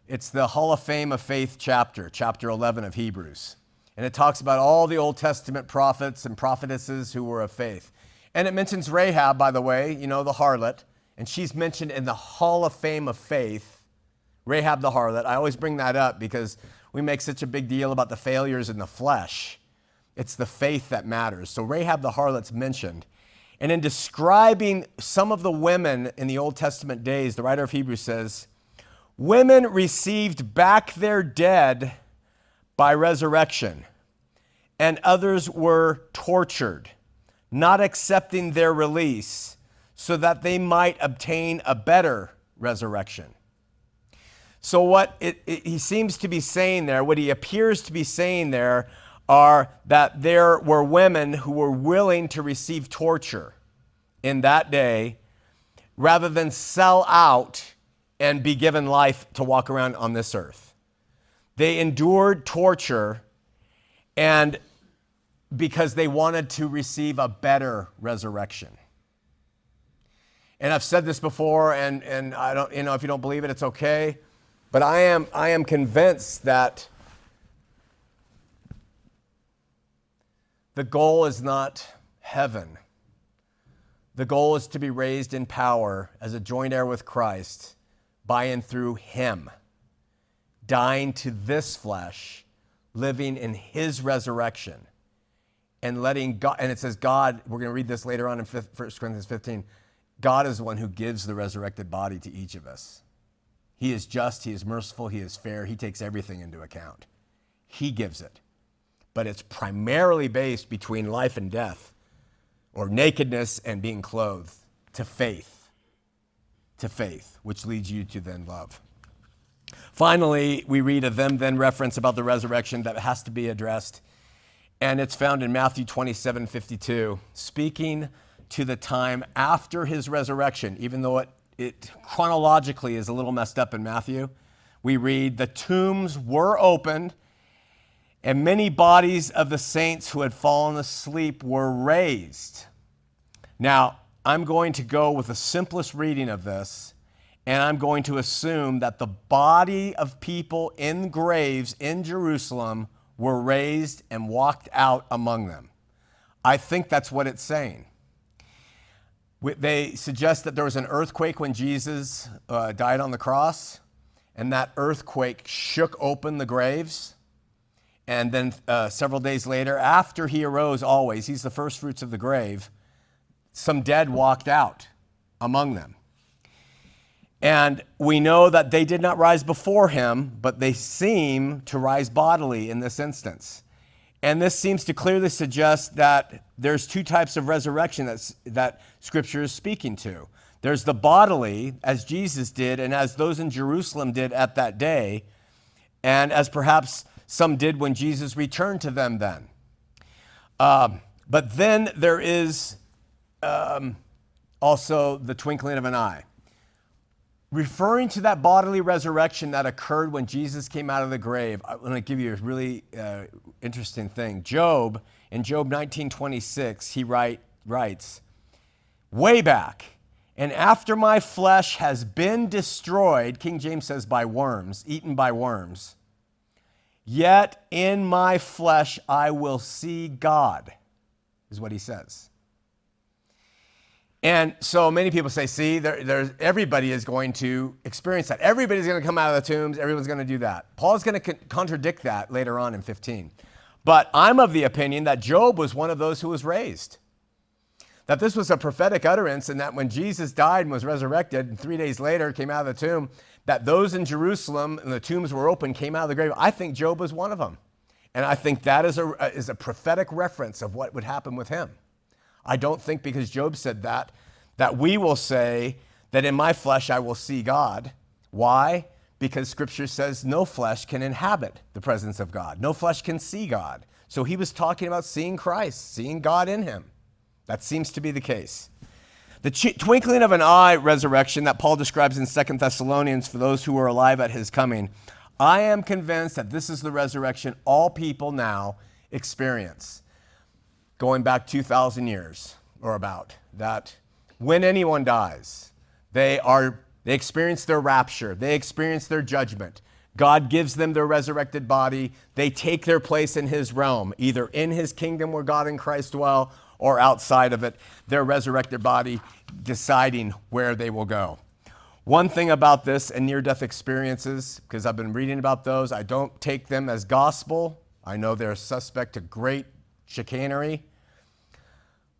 It's the Hall of Fame of Faith chapter, chapter 11 of Hebrews. And it talks about all the Old Testament prophets and prophetesses who were of faith. And it mentions Rahab, by the way, you know, the harlot and she's mentioned in the Hall of Fame of Faith, Rahab the harlot. I always bring that up because we make such a big deal about the failures in the flesh. It's the faith that matters. So Rahab the harlot's mentioned. And in describing some of the women in the Old Testament days, the writer of Hebrews says, Women received back their dead by resurrection, and others were tortured, not accepting their release, so that they might obtain a better resurrection. So, what it, it, he seems to be saying there, what he appears to be saying there, are that there were women who were willing to receive torture in that day rather than sell out and be given life to walk around on this earth. They endured torture and because they wanted to receive a better resurrection. And I've said this before, and, and I don't, you know, if you don't believe it, it's okay. But I am, I am convinced that the goal is not heaven. The goal is to be raised in power as a joint heir with Christ by and through Him, dying to this flesh, living in His resurrection, and letting God, and it says God, we're going to read this later on in 1 Corinthians 15. God is the one who gives the resurrected body to each of us. He is just, He is merciful, He is fair, He takes everything into account. He gives it. But it's primarily based between life and death, or nakedness and being clothed, to faith. To faith, which leads you to then love. Finally, we read a them then reference about the resurrection that has to be addressed, and it's found in Matthew 27 52. Speaking to the time after his resurrection, even though it it chronologically is a little messed up in Matthew. We read, The tombs were opened, and many bodies of the saints who had fallen asleep were raised. Now, I'm going to go with the simplest reading of this, and I'm going to assume that the body of people in graves in Jerusalem were raised and walked out among them. I think that's what it's saying. They suggest that there was an earthquake when Jesus uh, died on the cross, and that earthquake shook open the graves. And then uh, several days later, after he arose, always, he's the first fruits of the grave, some dead walked out among them. And we know that they did not rise before him, but they seem to rise bodily in this instance. And this seems to clearly suggest that there's two types of resurrection that's, that Scripture is speaking to. There's the bodily, as Jesus did, and as those in Jerusalem did at that day, and as perhaps some did when Jesus returned to them then. Um, but then there is um, also the twinkling of an eye referring to that bodily resurrection that occurred when Jesus came out of the grave, I want to give you a really uh, interesting thing. Job, in Job 19:26, he write, writes, way back, and after my flesh has been destroyed, King James says by worms, eaten by worms, yet in my flesh I will see God, is what he says. And so many people say, see, there, there's, everybody is going to experience that. Everybody's going to come out of the tombs. Everyone's going to do that. Paul's going to con- contradict that later on in 15. But I'm of the opinion that Job was one of those who was raised. That this was a prophetic utterance, and that when Jesus died and was resurrected, and three days later came out of the tomb, that those in Jerusalem and the tombs were open came out of the grave. I think Job was one of them. And I think that is a, is a prophetic reference of what would happen with him. I don't think because Job said that, that we will say that in my flesh I will see God. Why? Because scripture says no flesh can inhabit the presence of God, no flesh can see God. So he was talking about seeing Christ, seeing God in him. That seems to be the case. The twinkling of an eye resurrection that Paul describes in Second Thessalonians for those who are alive at his coming, I am convinced that this is the resurrection all people now experience going back 2,000 years or about, that when anyone dies, they are they experience their rapture, they experience their judgment. God gives them their resurrected body. They take their place in his realm, either in his kingdom where God and Christ dwell or outside of it, their resurrected body deciding where they will go. One thing about this and near death experiences, because I've been reading about those, I don't take them as gospel. I know they're suspect to great chicanery.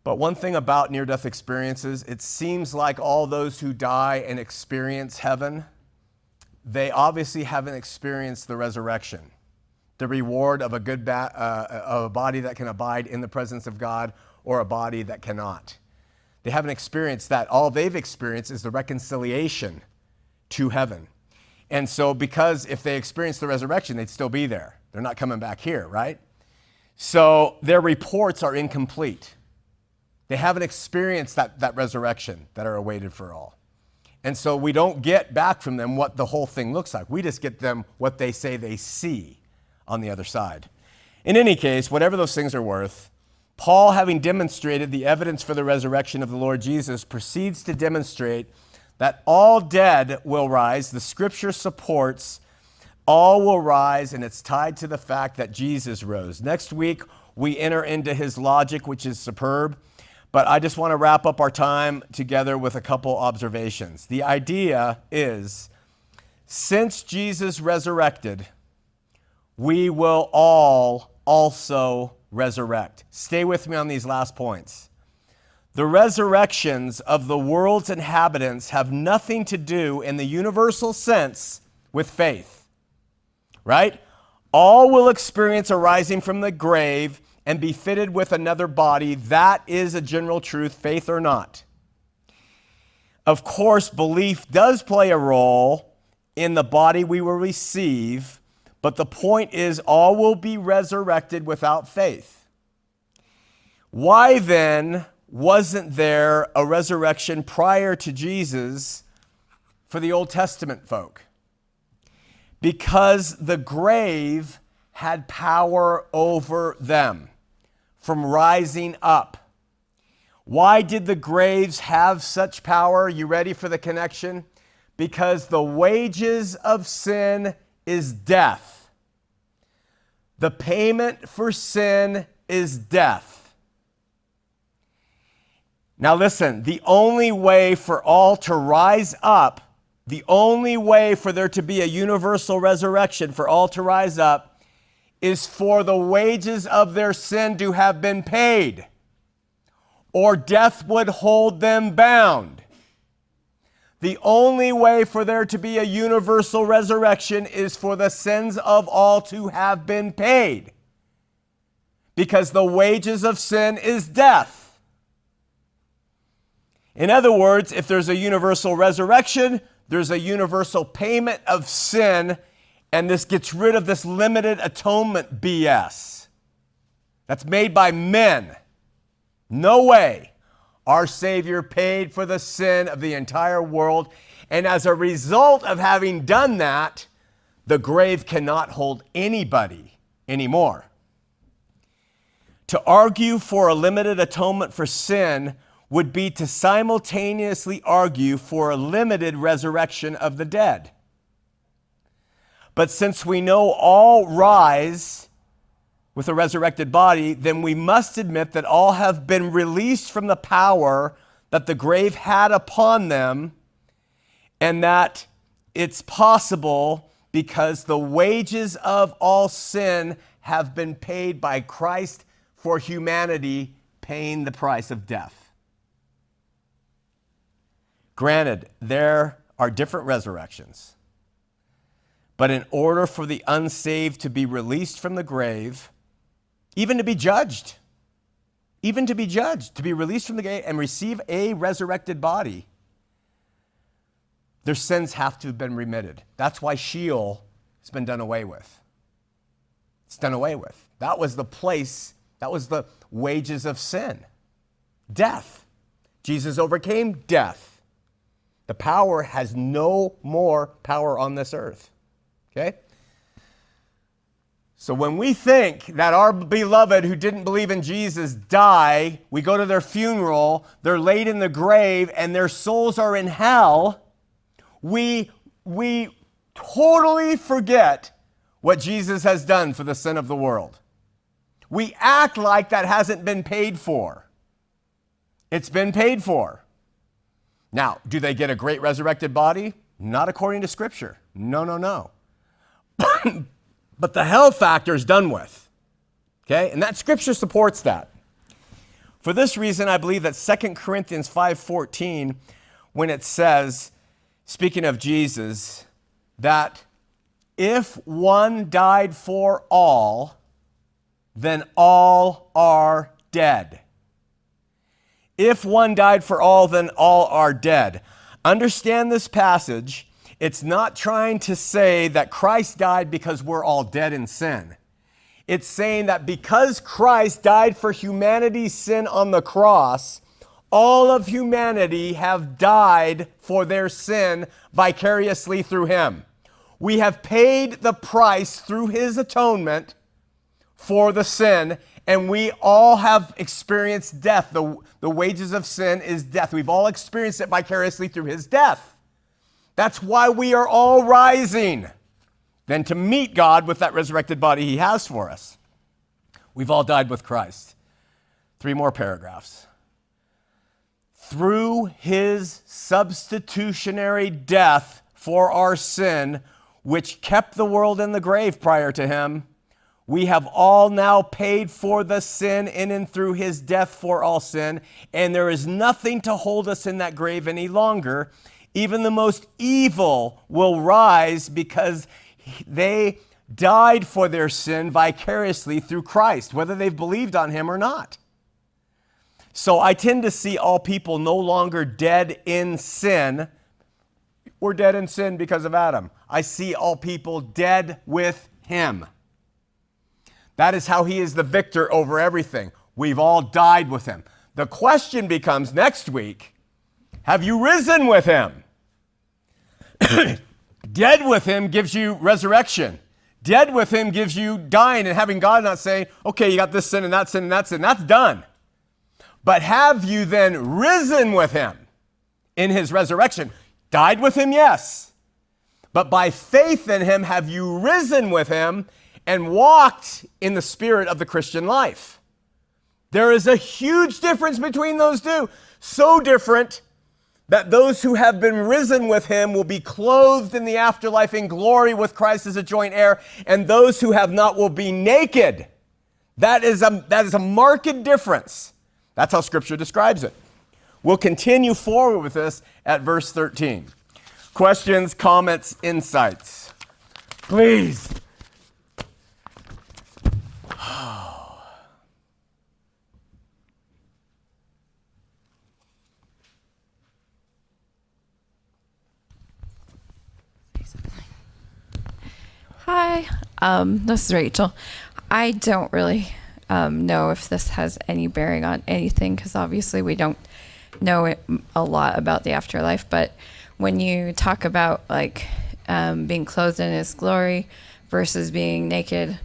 But one thing about near death experiences, it seems like all those who die and experience heaven, they obviously haven't experienced the resurrection, the reward of a good ba- uh, of a body that can abide in the presence of God, or a body that cannot. They haven't experienced that. All they've experienced is the reconciliation to heaven. And so, because if they experienced the resurrection, they'd still be there. They're not coming back here, right? So, their reports are incomplete. They haven't experienced that, that resurrection that are awaited for all. And so, we don't get back from them what the whole thing looks like. We just get them what they say they see on the other side. In any case, whatever those things are worth, Paul, having demonstrated the evidence for the resurrection of the Lord Jesus, proceeds to demonstrate that all dead will rise. The scripture supports all will rise, and it's tied to the fact that Jesus rose. Next week, we enter into his logic, which is superb. But I just want to wrap up our time together with a couple observations. The idea is since Jesus resurrected, we will all also resurrect. Stay with me on these last points. The resurrections of the world's inhabitants have nothing to do, in the universal sense, with faith. Right? All will experience a rising from the grave and be fitted with another body. That is a general truth, faith or not. Of course, belief does play a role in the body we will receive, but the point is, all will be resurrected without faith. Why then wasn't there a resurrection prior to Jesus for the Old Testament folk? Because the grave had power over them from rising up. Why did the graves have such power? You ready for the connection? Because the wages of sin is death. The payment for sin is death. Now, listen, the only way for all to rise up, the only way for there to be a universal resurrection, for all to rise up, is for the wages of their sin to have been paid, or death would hold them bound. The only way for there to be a universal resurrection is for the sins of all to have been paid. Because the wages of sin is death. In other words, if there's a universal resurrection, there's a universal payment of sin, and this gets rid of this limited atonement BS that's made by men. No way. Our Savior paid for the sin of the entire world. And as a result of having done that, the grave cannot hold anybody anymore. To argue for a limited atonement for sin would be to simultaneously argue for a limited resurrection of the dead. But since we know all rise with a resurrected body, then we must admit that all have been released from the power that the grave had upon them, and that it's possible because the wages of all sin have been paid by Christ for humanity, paying the price of death. Granted, there are different resurrections. But in order for the unsaved to be released from the grave, even to be judged, even to be judged, to be released from the grave and receive a resurrected body, their sins have to have been remitted. That's why Sheol has been done away with. It's done away with. That was the place, that was the wages of sin death. Jesus overcame death. The power has no more power on this earth. Okay? So when we think that our beloved who didn't believe in Jesus die, we go to their funeral, they're laid in the grave, and their souls are in hell, we, we totally forget what Jesus has done for the sin of the world. We act like that hasn't been paid for. It's been paid for. Now, do they get a great resurrected body? Not according to Scripture. No, no, no. But the hell factor is done with. Okay? And that Scripture supports that. For this reason, I believe that 2 Corinthians 5:14, when it says, speaking of Jesus, that if one died for all, then all are dead. If one died for all, then all are dead. Understand this passage. It's not trying to say that Christ died because we're all dead in sin. It's saying that because Christ died for humanity's sin on the cross, all of humanity have died for their sin vicariously through him. We have paid the price through his atonement for the sin, and we all have experienced death. The, the wages of sin is death. We've all experienced it vicariously through his death. That's why we are all rising, then to meet God with that resurrected body he has for us. We've all died with Christ. Three more paragraphs through his substitutionary death for our sin, which kept the world in the grave prior to him, we have all now paid for the sin in and through his death for all sin, and there is nothing to hold us in that grave any longer. Even the most evil will rise because they died for their sin vicariously through Christ, whether they've believed on him or not. So I tend to see all people no longer dead in sin. We're dead in sin because of Adam. I see all people dead with him. That is how he is the victor over everything. We've all died with him. The question becomes next week have you risen with him? Dead with him gives you resurrection. Dead with him gives you dying and having God not say, okay, you got this sin and that sin and that sin. That's done. But have you then risen with him in his resurrection? Died with him, yes. But by faith in him, have you risen with him and walked in the spirit of the Christian life? There is a huge difference between those two. So different that those who have been risen with him will be clothed in the afterlife in glory with Christ as a joint heir, and those who have not will be naked. That is a, that is a marked difference. That's how Scripture describes it. We'll continue forward with this at verse 13. Questions, comments, insights? Please. Hi, um, this is Rachel. I don't really um, know if this has any bearing on anything because obviously we don't know it, a lot about the afterlife. But when you talk about like um, being clothed in His glory versus being naked,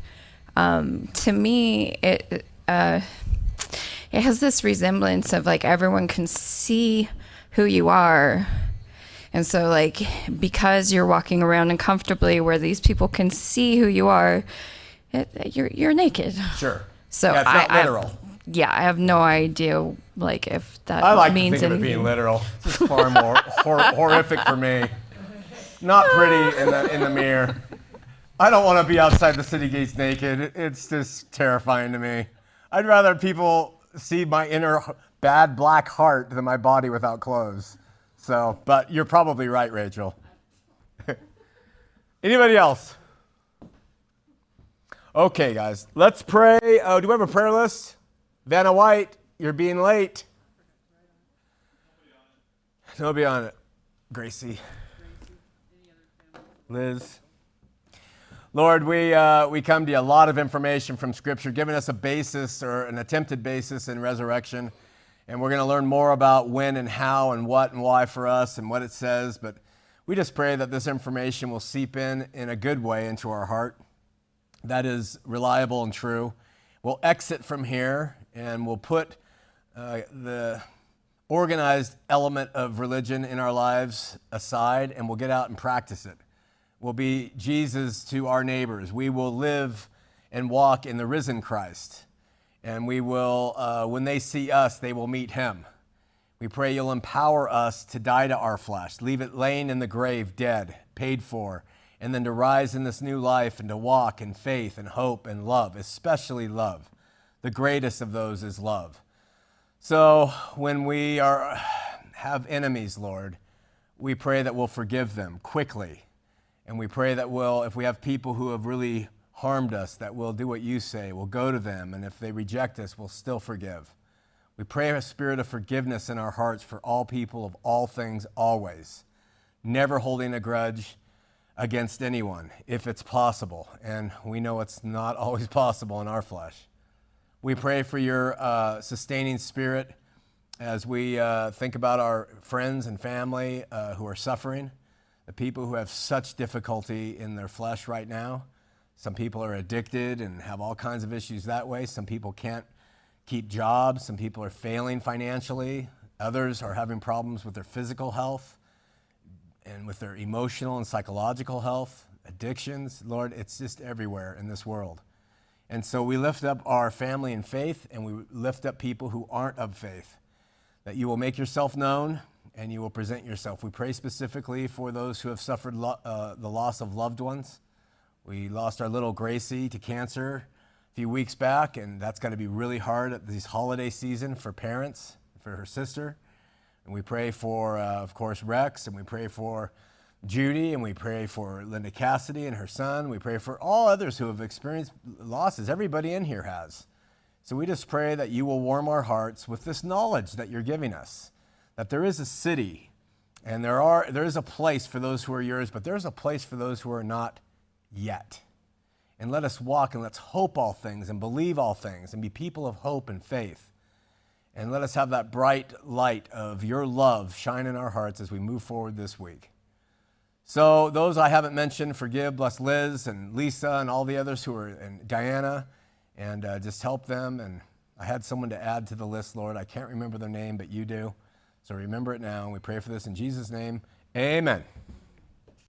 um, to me it uh, it has this resemblance of like everyone can see who you are. And so, like, because you're walking around uncomfortably where these people can see who you are, it, you're, you're naked. Sure. So yeah, it's not I, literal. I, yeah, I have no idea like if that I like means to think of it being literal. It's just far more hor- horrific for me. Not pretty in the in the mirror. I don't want to be outside the city gates naked. It's just terrifying to me. I'd rather people see my inner bad black heart than my body without clothes. So, but you're probably right, Rachel. Anybody else? Okay, guys, let's pray. Oh, do we have a prayer list? Vanna White, you're being late. Nobody on it. Gracie. Liz. Lord, we, uh, we come to you a lot of information from Scripture, giving us a basis or an attempted basis in resurrection. And we're going to learn more about when and how and what and why for us and what it says. But we just pray that this information will seep in in a good way into our heart that is reliable and true. We'll exit from here and we'll put uh, the organized element of religion in our lives aside and we'll get out and practice it. We'll be Jesus to our neighbors. We will live and walk in the risen Christ. And we will, uh, when they see us, they will meet him. We pray you'll empower us to die to our flesh, leave it laying in the grave, dead, paid for, and then to rise in this new life and to walk in faith and hope and love, especially love. The greatest of those is love. So when we are, have enemies, Lord, we pray that we'll forgive them quickly. And we pray that we'll, if we have people who have really harmed us, that we'll do what you say. We'll go to them. And if they reject us, we'll still forgive. We pray a spirit of forgiveness in our hearts for all people of all things, always, never holding a grudge against anyone if it's possible. And we know it's not always possible in our flesh. We pray for your uh, sustaining spirit as we uh, think about our friends and family uh, who are suffering, the people who have such difficulty in their flesh right now. Some people are addicted and have all kinds of issues that way. Some people can't keep jobs. Some people are failing financially. Others are having problems with their physical health and with their emotional and psychological health, addictions. Lord, it's just everywhere in this world. And so we lift up our family in faith and we lift up people who aren't of faith, that you will make yourself known and you will present yourself. We pray specifically for those who have suffered lo- uh, the loss of loved ones. We lost our little Gracie to cancer a few weeks back, and that's going to be really hard at this holiday season for parents, for her sister. And we pray for, uh, of course, Rex, and we pray for Judy, and we pray for Linda Cassidy and her son. We pray for all others who have experienced losses. Everybody in here has. So we just pray that you will warm our hearts with this knowledge that you're giving us that there is a city and there, are, there is a place for those who are yours, but there's a place for those who are not yet. And let us walk and let's hope all things and believe all things and be people of hope and faith. And let us have that bright light of your love shine in our hearts as we move forward this week. So, those I haven't mentioned, forgive, bless Liz and Lisa and all the others who are, and Diana, and uh, just help them. And I had someone to add to the list, Lord. I can't remember their name, but you do. So remember it now. And we pray for this in Jesus' name. Amen.